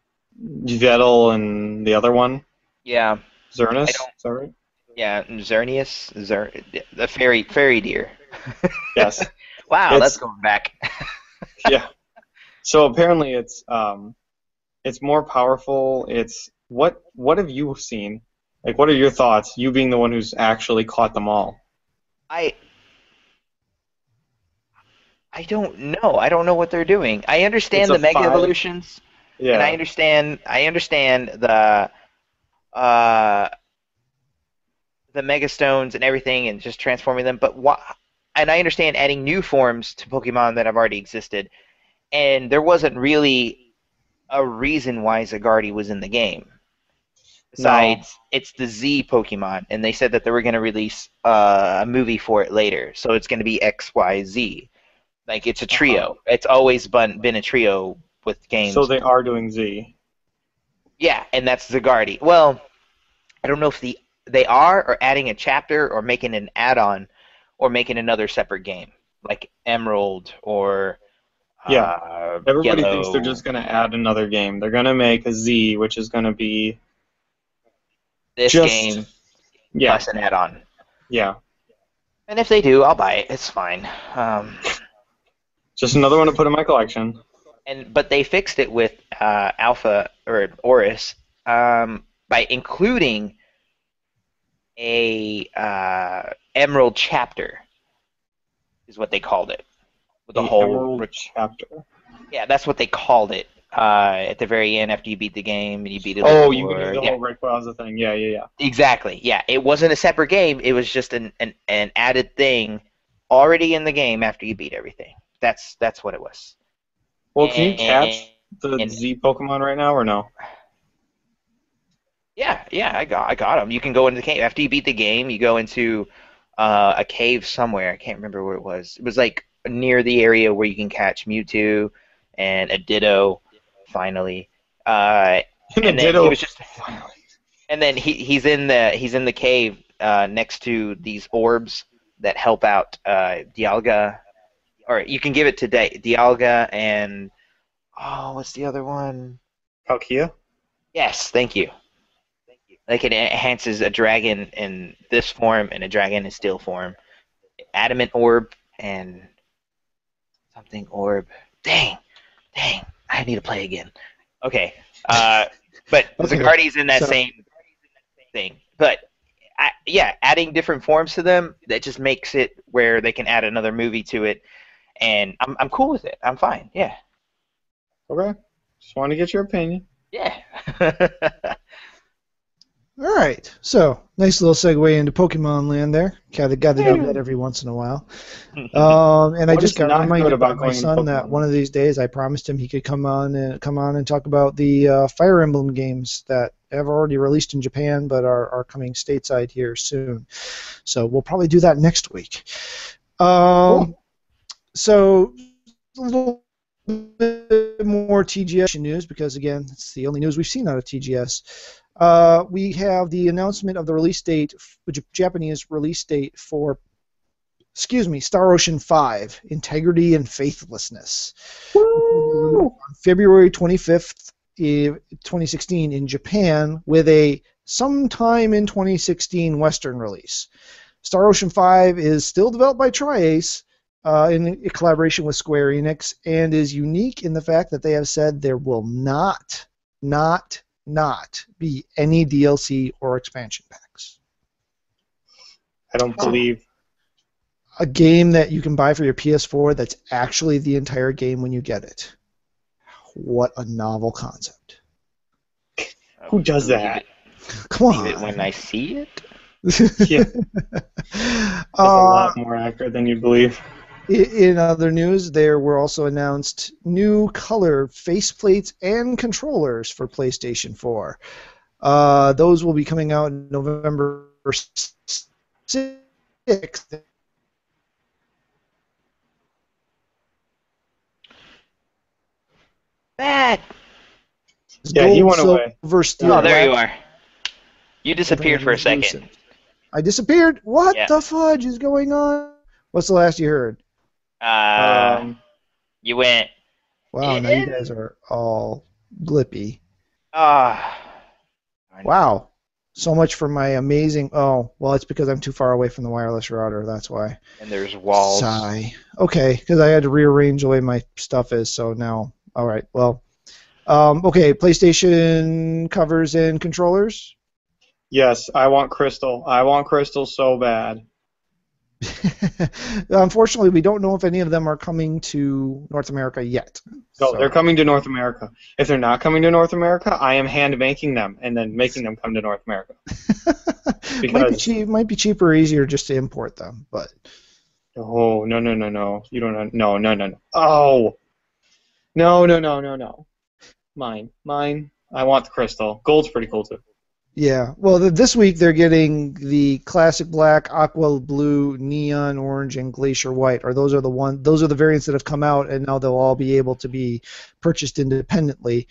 Yveltal and the other one, Yeah, Zernus. I Is don't- that right? yeah, Xerneas, Zer, the fairy fairy deer. Yes. Wow, It's- that's going back. yeah. So apparently it's um, it's more powerful. It's what what have you seen? Like, what are your thoughts? You being the one who's actually caught them all. I I don't know. I don't know what they're doing. I understand the mega five. evolutions, Yeah. and I understand. I understand the uh the mega stones and everything, and just transforming them. But why? And I understand adding new forms to Pokemon that have already existed, and there wasn't really a reason why Zagardi was in the game. Besides, it's the Z Pokemon, and they said that they were going to release uh, a movie for it later. So it's going to be X, Y, Z. Like it's a trio. It's always been been a trio with games. So they are doing Z. yeah, and that's Zagardi. Well, I don't know if the they are or adding a chapter or making an add-on or making another separate game like Emerald or Yeah. uh, Everybody Yellow. thinks they're just gonna add another game. They're gonna make a Z, which is gonna be this just game yeah, plus an add-on. yeah, And if they do, I'll buy it. It's fine. Um, just another one to put in my collection. and but they fixed it with uh, Alpha or ORAS um, by including a uh, Emerald chapter, is what they called it. With the, The whole Emerald chapter. yeah, that's what they called it. Uh, at the very end, after you beat the game and you beat it. Oh, you do the yeah, whole Rayquaza thing. Yeah, yeah, yeah. exactly. Yeah, it wasn't a separate game. It was just an, an an added thing already in the game after you beat everything. That's that's what it was. Well, can you catch the and- Z Pokemon right now or no? Yeah, yeah, I got I got them. You can go into the cave after you beat the game. You go into uh, a cave somewhere. I can't remember where it was. It was like near the area where you can catch Mewtwo and a Ditto. Finally, uh, And and the then Ditto. he was just finally. and then he he's in the he's in the cave uh, next to these orbs that help out uh, Dialga, or you can give it to Di- Dialga and oh, what's the other one? Palkia? Yes, thank you. Like it enhances a dragon in this form and a dragon in steel form. Adamant orb and something orb. Dang, dang! I need to play again. Okay, uh, but Okay, Zagardi's in that so- same thing. But I, yeah, adding different forms to them that just makes it where they can add another movie to it, and I'm I'm cool with it. I'm fine. Yeah, Okay. Just want to get your opinion. yeah. All right, so nice little segue into Pokemon Land there. Got to got to do that every once in a while. Um, and I just got reminded about my son that one of these days I promised him he could come on and come on and talk about the uh, Fire Emblem games that have already released in Japan but are, are coming stateside here soon. So we'll probably do that next week. Um, So a little bit more TGS news because again, it's the only news we've seen out of TGS. Uh, we have the announcement of the release date, Japanese release date for, excuse me, Star Ocean 5: Integrity and Faithlessness, on February 25th, 2016 in Japan, with a sometime in 2016 Western release. Star Ocean 5 is still developed by Tri-Ace uh, in collaboration with Square Enix and is unique in the fact that they have said there will not, not, not be any DLC or expansion packs. I don't believe. A game that you can buy for your PS4 that's actually the entire game when you get it. What a novel concept. Who does that? Come on. Believe it when I see it. Yeah. That's a uh, lot more accurate than you believe. In other news, there were also announced new color faceplates and controllers for PlayStation 4. Uh, those will be coming out November 6th. Bad. Yeah, he went away. Steel, oh, there black. you are. You disappeared for a second. I disappeared. What Yeah. the fudge is going on? What's the last you heard? Uh, Um, you went. Wow, now you guys are all blippy. Ah. Wow. So much for my amazing. Oh, well, it's because I'm too far away from the wireless router. That's why. and there's walls. Sigh. Okay, because I had to rearrange the way my stuff is. So now, all right. Well, um, okay. PlayStation covers and controllers. yes, I want Crystal. I want Crystal so bad. Unfortunately, we don't know if any of them are coming to North America yet. No, So- they're coming to North America. If they're not coming to North America, I am hand making them and then making them come to North America. might be Because- cheap, might be cheaper or easier just to import them, but Oh no no no no! You don't no no no no! Oh, no no no no no! Mine mine. I want the crystal. Gold's pretty cool too. Yeah. Well, th- this week they're getting the classic black, aqua blue, neon orange, and glacier white. Or those are the one. Those are the variants that have come out, and now they'll all be able to be purchased independently,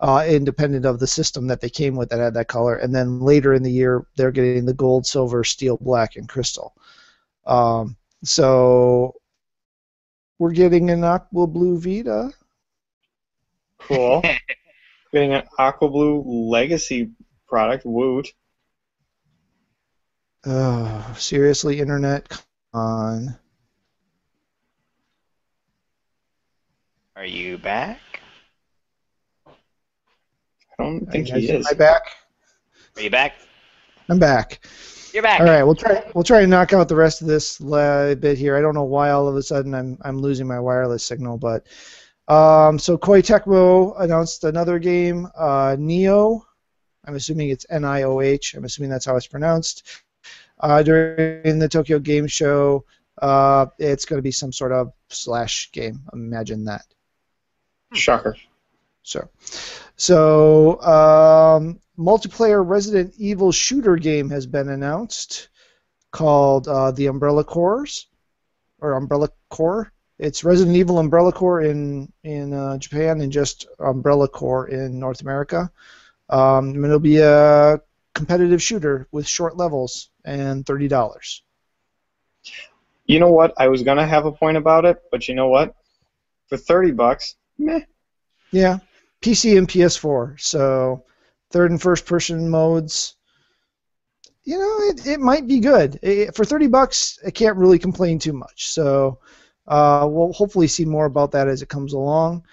uh, independent of the system that they came with that had that color. And then later in the year, they're getting the gold, silver, steel, black, and crystal. Um, so we're getting an aqua blue Vita. Cool. Getting an aqua blue legacy product. Woot. Oh, seriously, internet, come on. Are you back? I don't think Guys, he am is. I back? Are you back? I'm back. You're back. All right, we'll try. We'll try to knock out the rest of this uh, bit here. I don't know why all of a sudden I'm I'm losing my wireless signal, but um, so Koei Tecmo announced another game, uh, Neo. I'm assuming it's N-I-O-H. I'm assuming that's how it's pronounced. Uh, during the Tokyo Game Show, uh, it's going to be some sort of slash game. Imagine that. Shocker. So, so um, multiplayer Resident Evil shooter game has been announced called uh, the Umbrella Corps, or Umbrella Core. It's Resident Evil Umbrella Core in in uh, Japan and just Umbrella Core in North America. Um, and it'll be a competitive shooter with short levels and thirty dollars. You know what? I was gonna have a point about it, but you know what? For thirty bucks, meh. Yeah, PC and PS4. So third and first person modes. You know, it, it might be good It- for thirty bucks. I can't really complain too much. So uh, we'll hopefully see more about that as it comes along.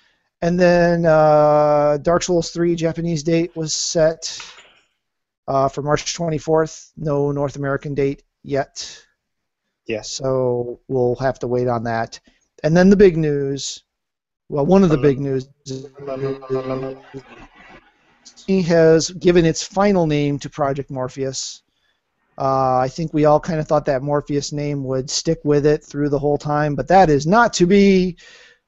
And then uh, Dark Souls 3 Japanese date was set uh, for March 24th. No North American date yet. Yes. So we'll have to wait on that. And then the big news. Well, one of the big news is he has given its final name to Project Morpheus. Uh, I think we all kind of thought that Morpheus name would stick with it through the whole time, but that is not to be.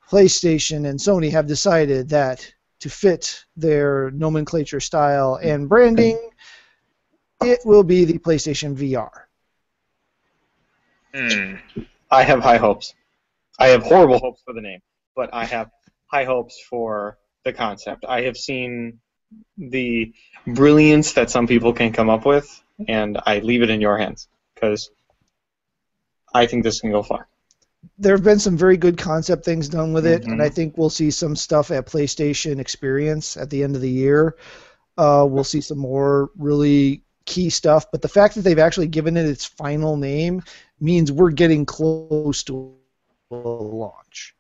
PlayStation and Sony have decided that to fit their nomenclature style and branding, it will be the PlayStation VR. Hmm. I have high hopes. I have horrible hopes for the name, but I have high hopes for the concept. I have seen the brilliance that some people can come up with, and I leave it in your hands because I think this can go far. There have been some very good concept things done with it, and Mhm. I think we'll see some stuff at PlayStation Experience at the end of the year. Uh, we'll see some more really key stuff, but the fact that they've actually given it its final name means we're getting close to a launch.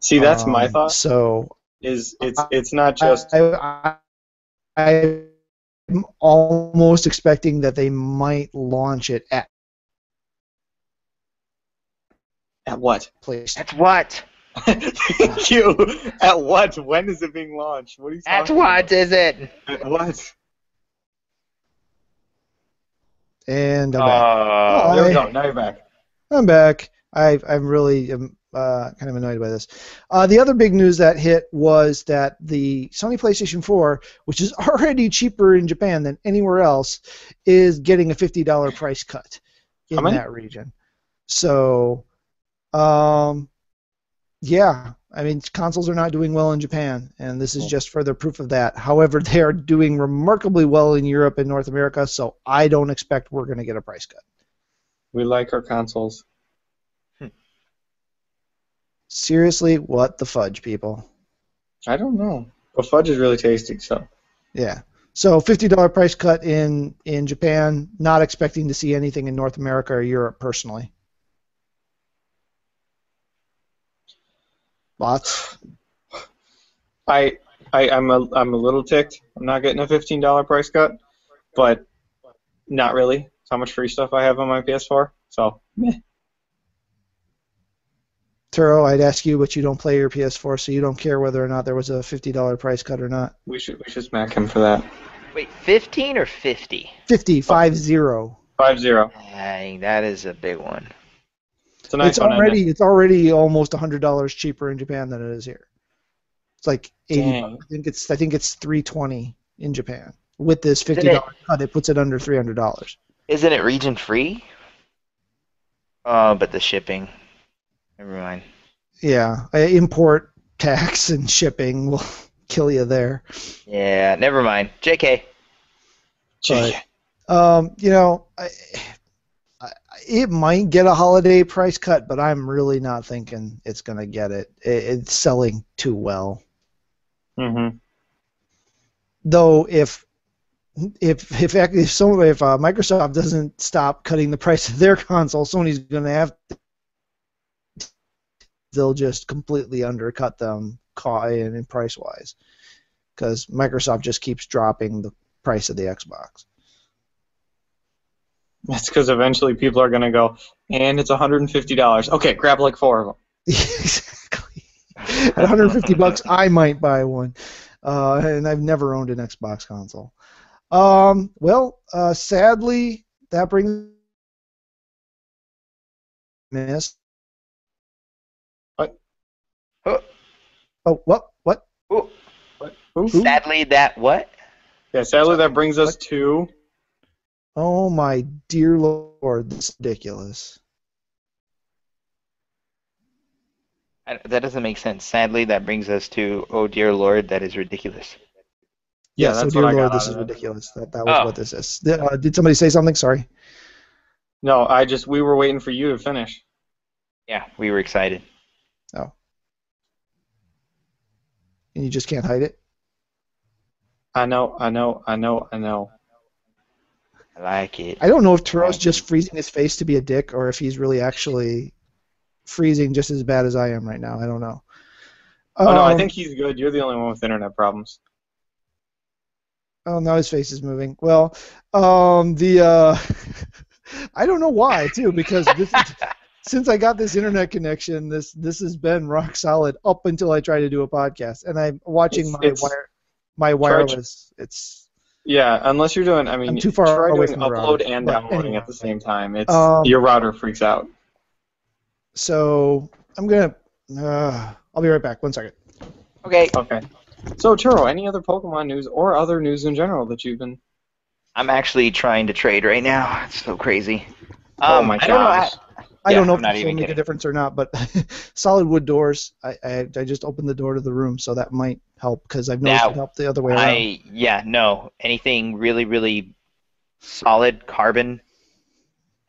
See, that's my Um, thought. So Is it's it's not just I, I, I'm almost expecting that they might launch it at at what? Please. At what. Thank you. At what? When is it being launched? What are you That's talking what is it? At what? And I'm back. Oh, There we go. Now you're back. I'm back. I, I'm really um, uh, kind of annoyed by this. Uh, the other big news that hit was that the Sony PlayStation 4, which is already cheaper in Japan than anywhere else, is getting a $50 price cut in that region. So, um, yeah, I mean, consoles are not doing well in Japan, and this is just further proof of that. However, they are doing remarkably well in Europe and North America, so I don't expect we're going to get a price cut. We like our consoles. Seriously, what the fudge, people? I don't know. But fudge is really tasty, so. Yeah. So fifty dollar price cut in in Japan. Not expecting to see anything in North America or Europe personally. Lots. I, I I'm a I'm a little ticked. I'm not getting a fifteen dollar price cut, but not really. It's how much free stuff I have on my PS4. So meh. Turo, I'd ask you, but you don't play your PS4, so you don't care whether or not there was a fifty dollar price cut or not. we should we should smack him for that. Wait, 15 or 50? Fifty five zero. Five zero. Dang, that is a big one. It's a nice It's one. isn't it? already it's already almost hundred dollars cheaper in Japan than it is here. It's like eighty. Dang. I think it's I think it's three twenty in Japan. With this fifty it- dollar cut, it puts it under three hundred dollars. Isn't it region free? Oh, but the shipping. Never mind. Yeah, import tax and shipping will kill you there. Yeah, never mind. JK. Gee, Um, you know, I, I, it might get a holiday price cut, but I'm really not thinking it's gonna get it. it it's selling too well. Mm-hmm. Though, if if if ac- if some if uh, Microsoft doesn't stop cutting the price of their console, Sony's have to. They'll just completely undercut them in price wise, because Microsoft just keeps dropping the price of the Xbox. That's because eventually people are gonna go, and it's $150. Okay, grab like four of them. exactly. At 150 bucks, I might buy one, uh, and I've never owned an Xbox console. Um, well, uh, sadly, that brings miss. What? Oh. Oh, what? What? Ooh, Who? sadly, that what? Yeah, sadly that brings us to Oh my dear lord, this is ridiculous. That doesn't make sense. Sadly, that brings us to, oh dear lord, that is ridiculous. Yeah, yes, oh that's dear what I lord, got this is ridiculous. That that was Oh. what this is. Did, uh, did somebody say something? Sorry. No, I just we were waiting for you to finish. Yeah, we were excited. Oh. And you just can't hide it. I know, I know, I know, I know. I like it. I don't know if Turo's just freezing his face to be a dick or if he's really actually freezing just as bad as I am right now. I don't know. Oh no, I Um, think he's good. You're the only one with internet problems. Oh, now his face is moving. Well, um, the uh, I don't know why too because this is, since I got this internet connection, this this has been rock solid up until I try to do a podcast, and I'm watching It's- my it's- wire my wireless. It's Yeah, unless you're doing. I mean, I'm too far try away doing from upload router. and But downloading anyway. at the same time. It's Um, your router freaks out. so I'm gonna. Uh, I'll be right back. One second. Okay, Okay. So Turo, any other Pokemon news or other news in general that you've been? I'm actually trying to trade right now. It's so crazy. Oh Um, my I don't know gosh. how- I Yeah, don't know if not this even will make a difference or not, but solid wood doors. I, I I just opened the door to the room, so that might help because I've noticed Now, it helped the other way around. I yeah no anything really really solid carbon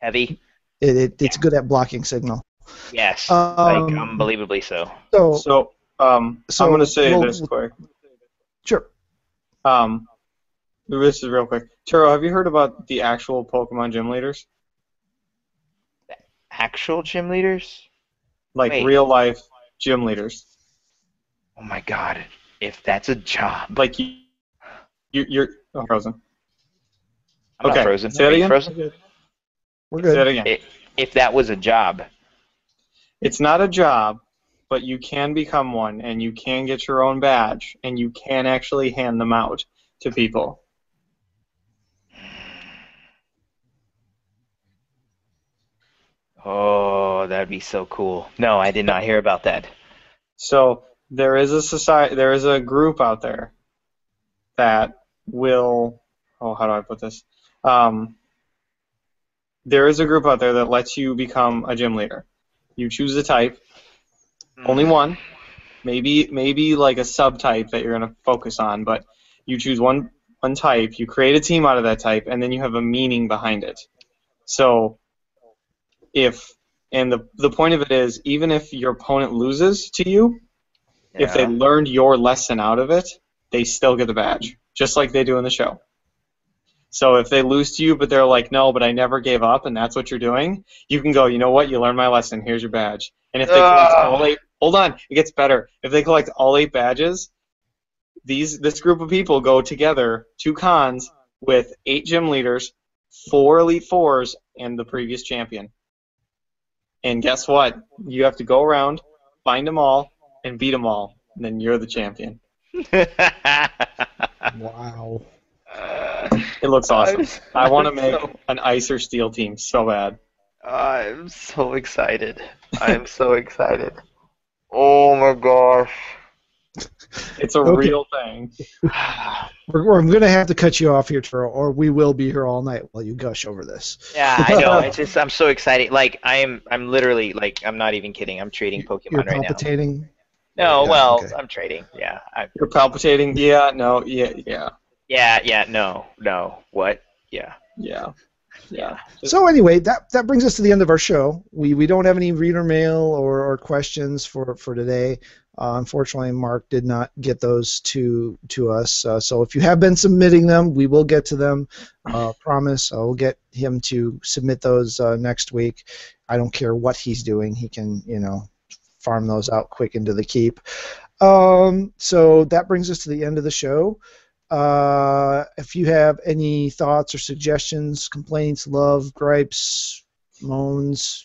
heavy. It, it it's good at blocking signal. Yes, Um, like unbelievably so. So So, um, So, I'm going to say we'll- this quick. sure. Um, this is real quick. Turo, have you heard about the actual Pokemon gym leaders? Actual gym leaders? Like Wait. real life gym leaders. Oh my god! If that's a job, Like you, you you're oh, frozen. I'm okay. not frozen. Say Are that again. frozen? We're good. Say that again. It- If that was a job, It's not a job, but you can become one, and you can get your own badge, and you can actually hand them out to people. oh, that'd be so cool. No, I did not hear about that. So there is a society, there is a group out there that will. Oh, how do I put this? Um, there is a group out there that lets you become a gym leader. You choose a type, only one, maybe maybe like a subtype that you're gonna focus on, but you choose one one type. You create a team out of that type, and then you have a meaning behind it. So if and the the point of it is, even if your opponent loses to you, if they learned your lesson out of it, they still get the badge, just like they do in the show. So if they lose to you, but they're like, no, but I never gave up, and that's what you're doing, you can go, you know what, you learned my lesson, here's your badge. And if they collect Ugh. all eight, hold on, it gets better. If they collect all eight badges, these this group of people go together to cons with eight gym leaders, four elite fours, and the previous champion. And guess what? You have to go around, find them all, and beat them all. And then you're the champion. Wow. It looks awesome. I want to make so- an ice or steel team so bad. I'm so excited. I'm so excited. Oh my gosh. It's a Okay. real thing. We're, we're, I'm going to have to cut you off here, Turo, or we will be here all night while you gush over this. Yeah, I know. It's just I'm so excited. Like I'm I'm literally like I'm not even kidding. I'm trading You're Pokemon right now. palpitating. No, Yeah, well, okay. I'm trading. Yeah. I, You're palpitating. Yeah, no, yeah, yeah, yeah, yeah, no. No. What? Yeah. yeah, yeah. So anyway, that that brings us to the end of our show. We we don't have any reader mail or, or questions for for today. Uh, unfortunately, Mark did not get those to to us. Uh, so if you have been submitting them, we will get to them. Uh, promise, I will get him to submit those uh, next week. I don't care what he's doing; he can you know farm those out quick into the keep. Um, so that brings us to the end of the show. Uh, if you have any thoughts or suggestions, complaints, love, gripes, moans,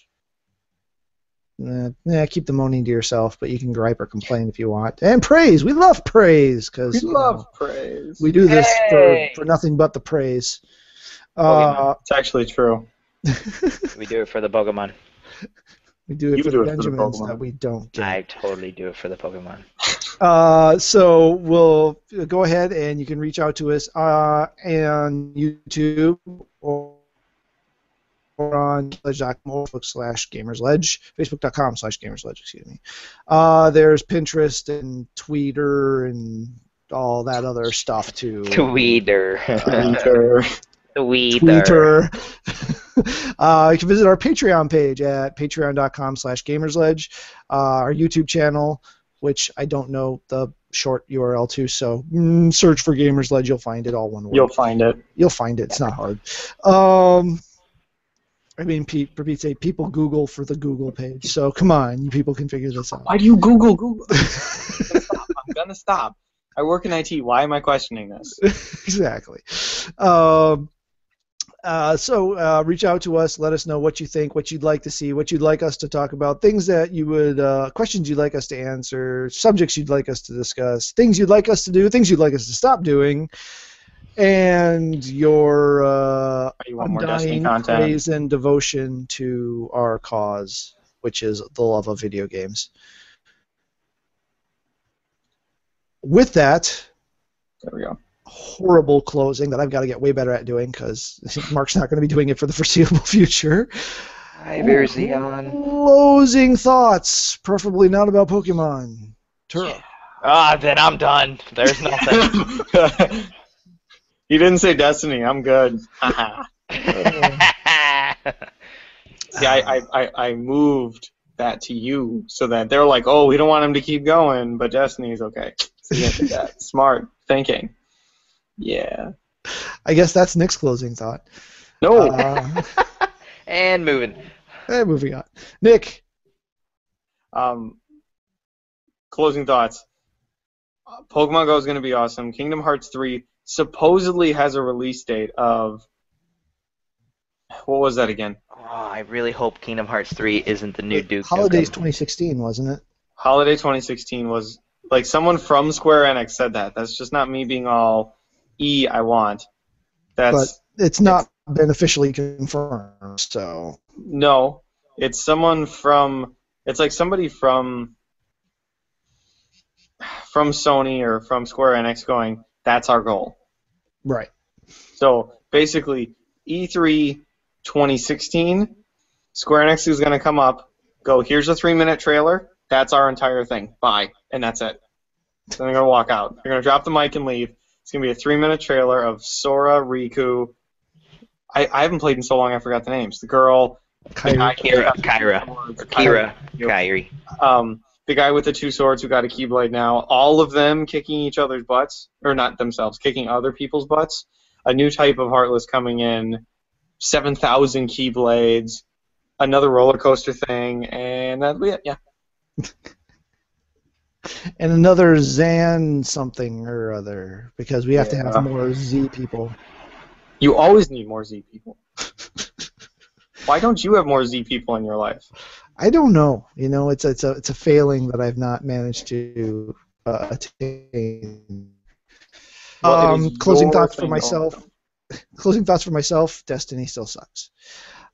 uh, yeah, keep the moaning to yourself, but you can gripe or complain if you want. And praise. We love praise because We love praise. we do this Hey! for, for nothing but the praise. Uh, It's actually true. We do it for the Pokemon. We do it You for do the it for the Benjamins that we don't get. I totally do it for the Pokemon. Uh, so we'll go ahead and you can reach out to us uh, on YouTube or, or on ledge.com slash gamersledge, facebook.com slash gamersledge, excuse me. Uh, there's Pinterest and Twitter and all that other stuff too. Tweeter. Peter. Tweeter. Twitter. uh, you can visit our Patreon page at patreon.com slash gamersledge, uh, our YouTube channel, which I don't know the short URL to, so mm, search for Gamersledge, you'll find it all one word. You'll find it. You'll find it. It's not hard. Um, I mean, Pete, for Pete's sake, people Google for the Google page, so come on, you people can figure this out. Why do you Google Google? I'm gonna stop. I work in IT. Why am I questioning this? exactly. Um, uh, so uh, reach out to us. Let us know what you think, what you'd like to see, what you'd like us to talk about, things that you would, uh, questions you'd like us to answer, subjects you'd like us to discuss, things you'd like us to do, things you'd like us to stop doing, and your uh, You want more Destiny undying content? praise and devotion to our cause, which is the love of video games. With that, There we go. Horrible closing that I've got to get way better at doing because Mark's not going to be doing it for the foreseeable future. Hi, Verzion. Closing thoughts, preferably not about Pokemon. Turo. Ah, then I'm done. There's nothing. you didn't say Destiny. I'm good. Yeah, I, I, I moved that to you so that they're like, oh, we don't want him to keep going, but Destiny's okay. So that. Smart thinking. Yeah. I guess that's Nick's closing thought. No. Uh, and moving. eh, moving on. Nick, Um, closing thoughts. Uh, Pokemon Go is going to be awesome. Kingdom Hearts 3 supposedly has a release date of. What was that again? Oh, I really hope Kingdom Hearts 3 isn't the new Duke. Holidays Nukem. 2016, wasn't it? Holiday 2016 was. Like, someone from Square Enix said that. That's just not me being all E, I want. That's. It's not been officially confirmed, so No, it's someone from. It's like somebody from. From Sony or from Square Enix going, that's our goal. right. So basically, E E3 2016, Square Enix is going to come up, go, here's a three minute trailer. That's our entire thing. Bye. And that's it. So they're going to walk out. They're going to drop the mic and leave. It's going to be a three minute trailer of Sora, Riku. I, I haven't played in so long I forgot the names. The girl, the guy, Kira, Kyra, or Kira, Kyrie. um, the guy with the two swords who got a Keyblade now, all of them kicking each other's butts, or not themselves, kicking other people's butts. A new type of Heartless coming in, 7,000 Keyblades, another roller coaster thing, and that'll be it, yeah. And another Zan something or other because we have to have more Z people. You always need more Z people. Why don't you have more Z people in your life? I don't know. You know, it's it's a it's a failing that I've not managed to uh, attain. Well, um, closing thoughts for myself. Closing thoughts for myself. Destiny still sucks.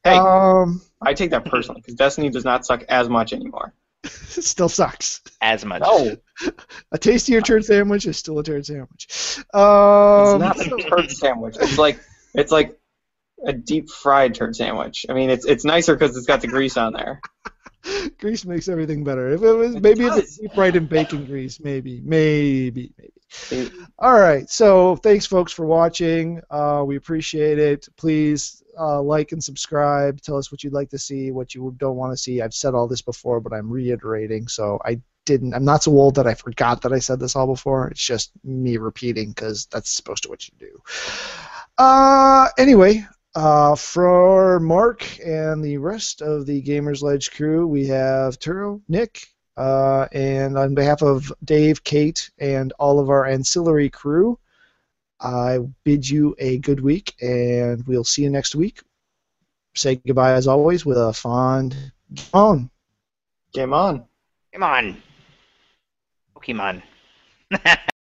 Hey, Um, I take that personally because Destiny does not suck as much anymore. It still sucks. As much. No, A tastier turd sandwich is still a turd sandwich. it's Um, not a turd sandwich. It's like it's like a deep fried turd sandwich. I mean, it's it's nicer because it's got the grease on there. grease makes everything better. If it was It maybe if it's deep fried in bacon grease, maybe, maybe, maybe. All right. So thanks, folks, for watching. Uh, we appreciate it. Please uh, like and subscribe. Tell us what you'd like to see, what you don't want to see. I've said all this before, but I'm reiterating. So I didn't. I'm not so old that I forgot that I said this all before. It's just me repeating because that's supposed to what you do. Uh, anyway. Uh, for Mark and the rest of the Gamersledge crew, we have Turo, Nick, uh, and on behalf of Dave, Kate, and all of our ancillary crew, I bid you a good week, and we'll see you next week. Say goodbye as always with a fond on. Game on. Come on. Pokemon.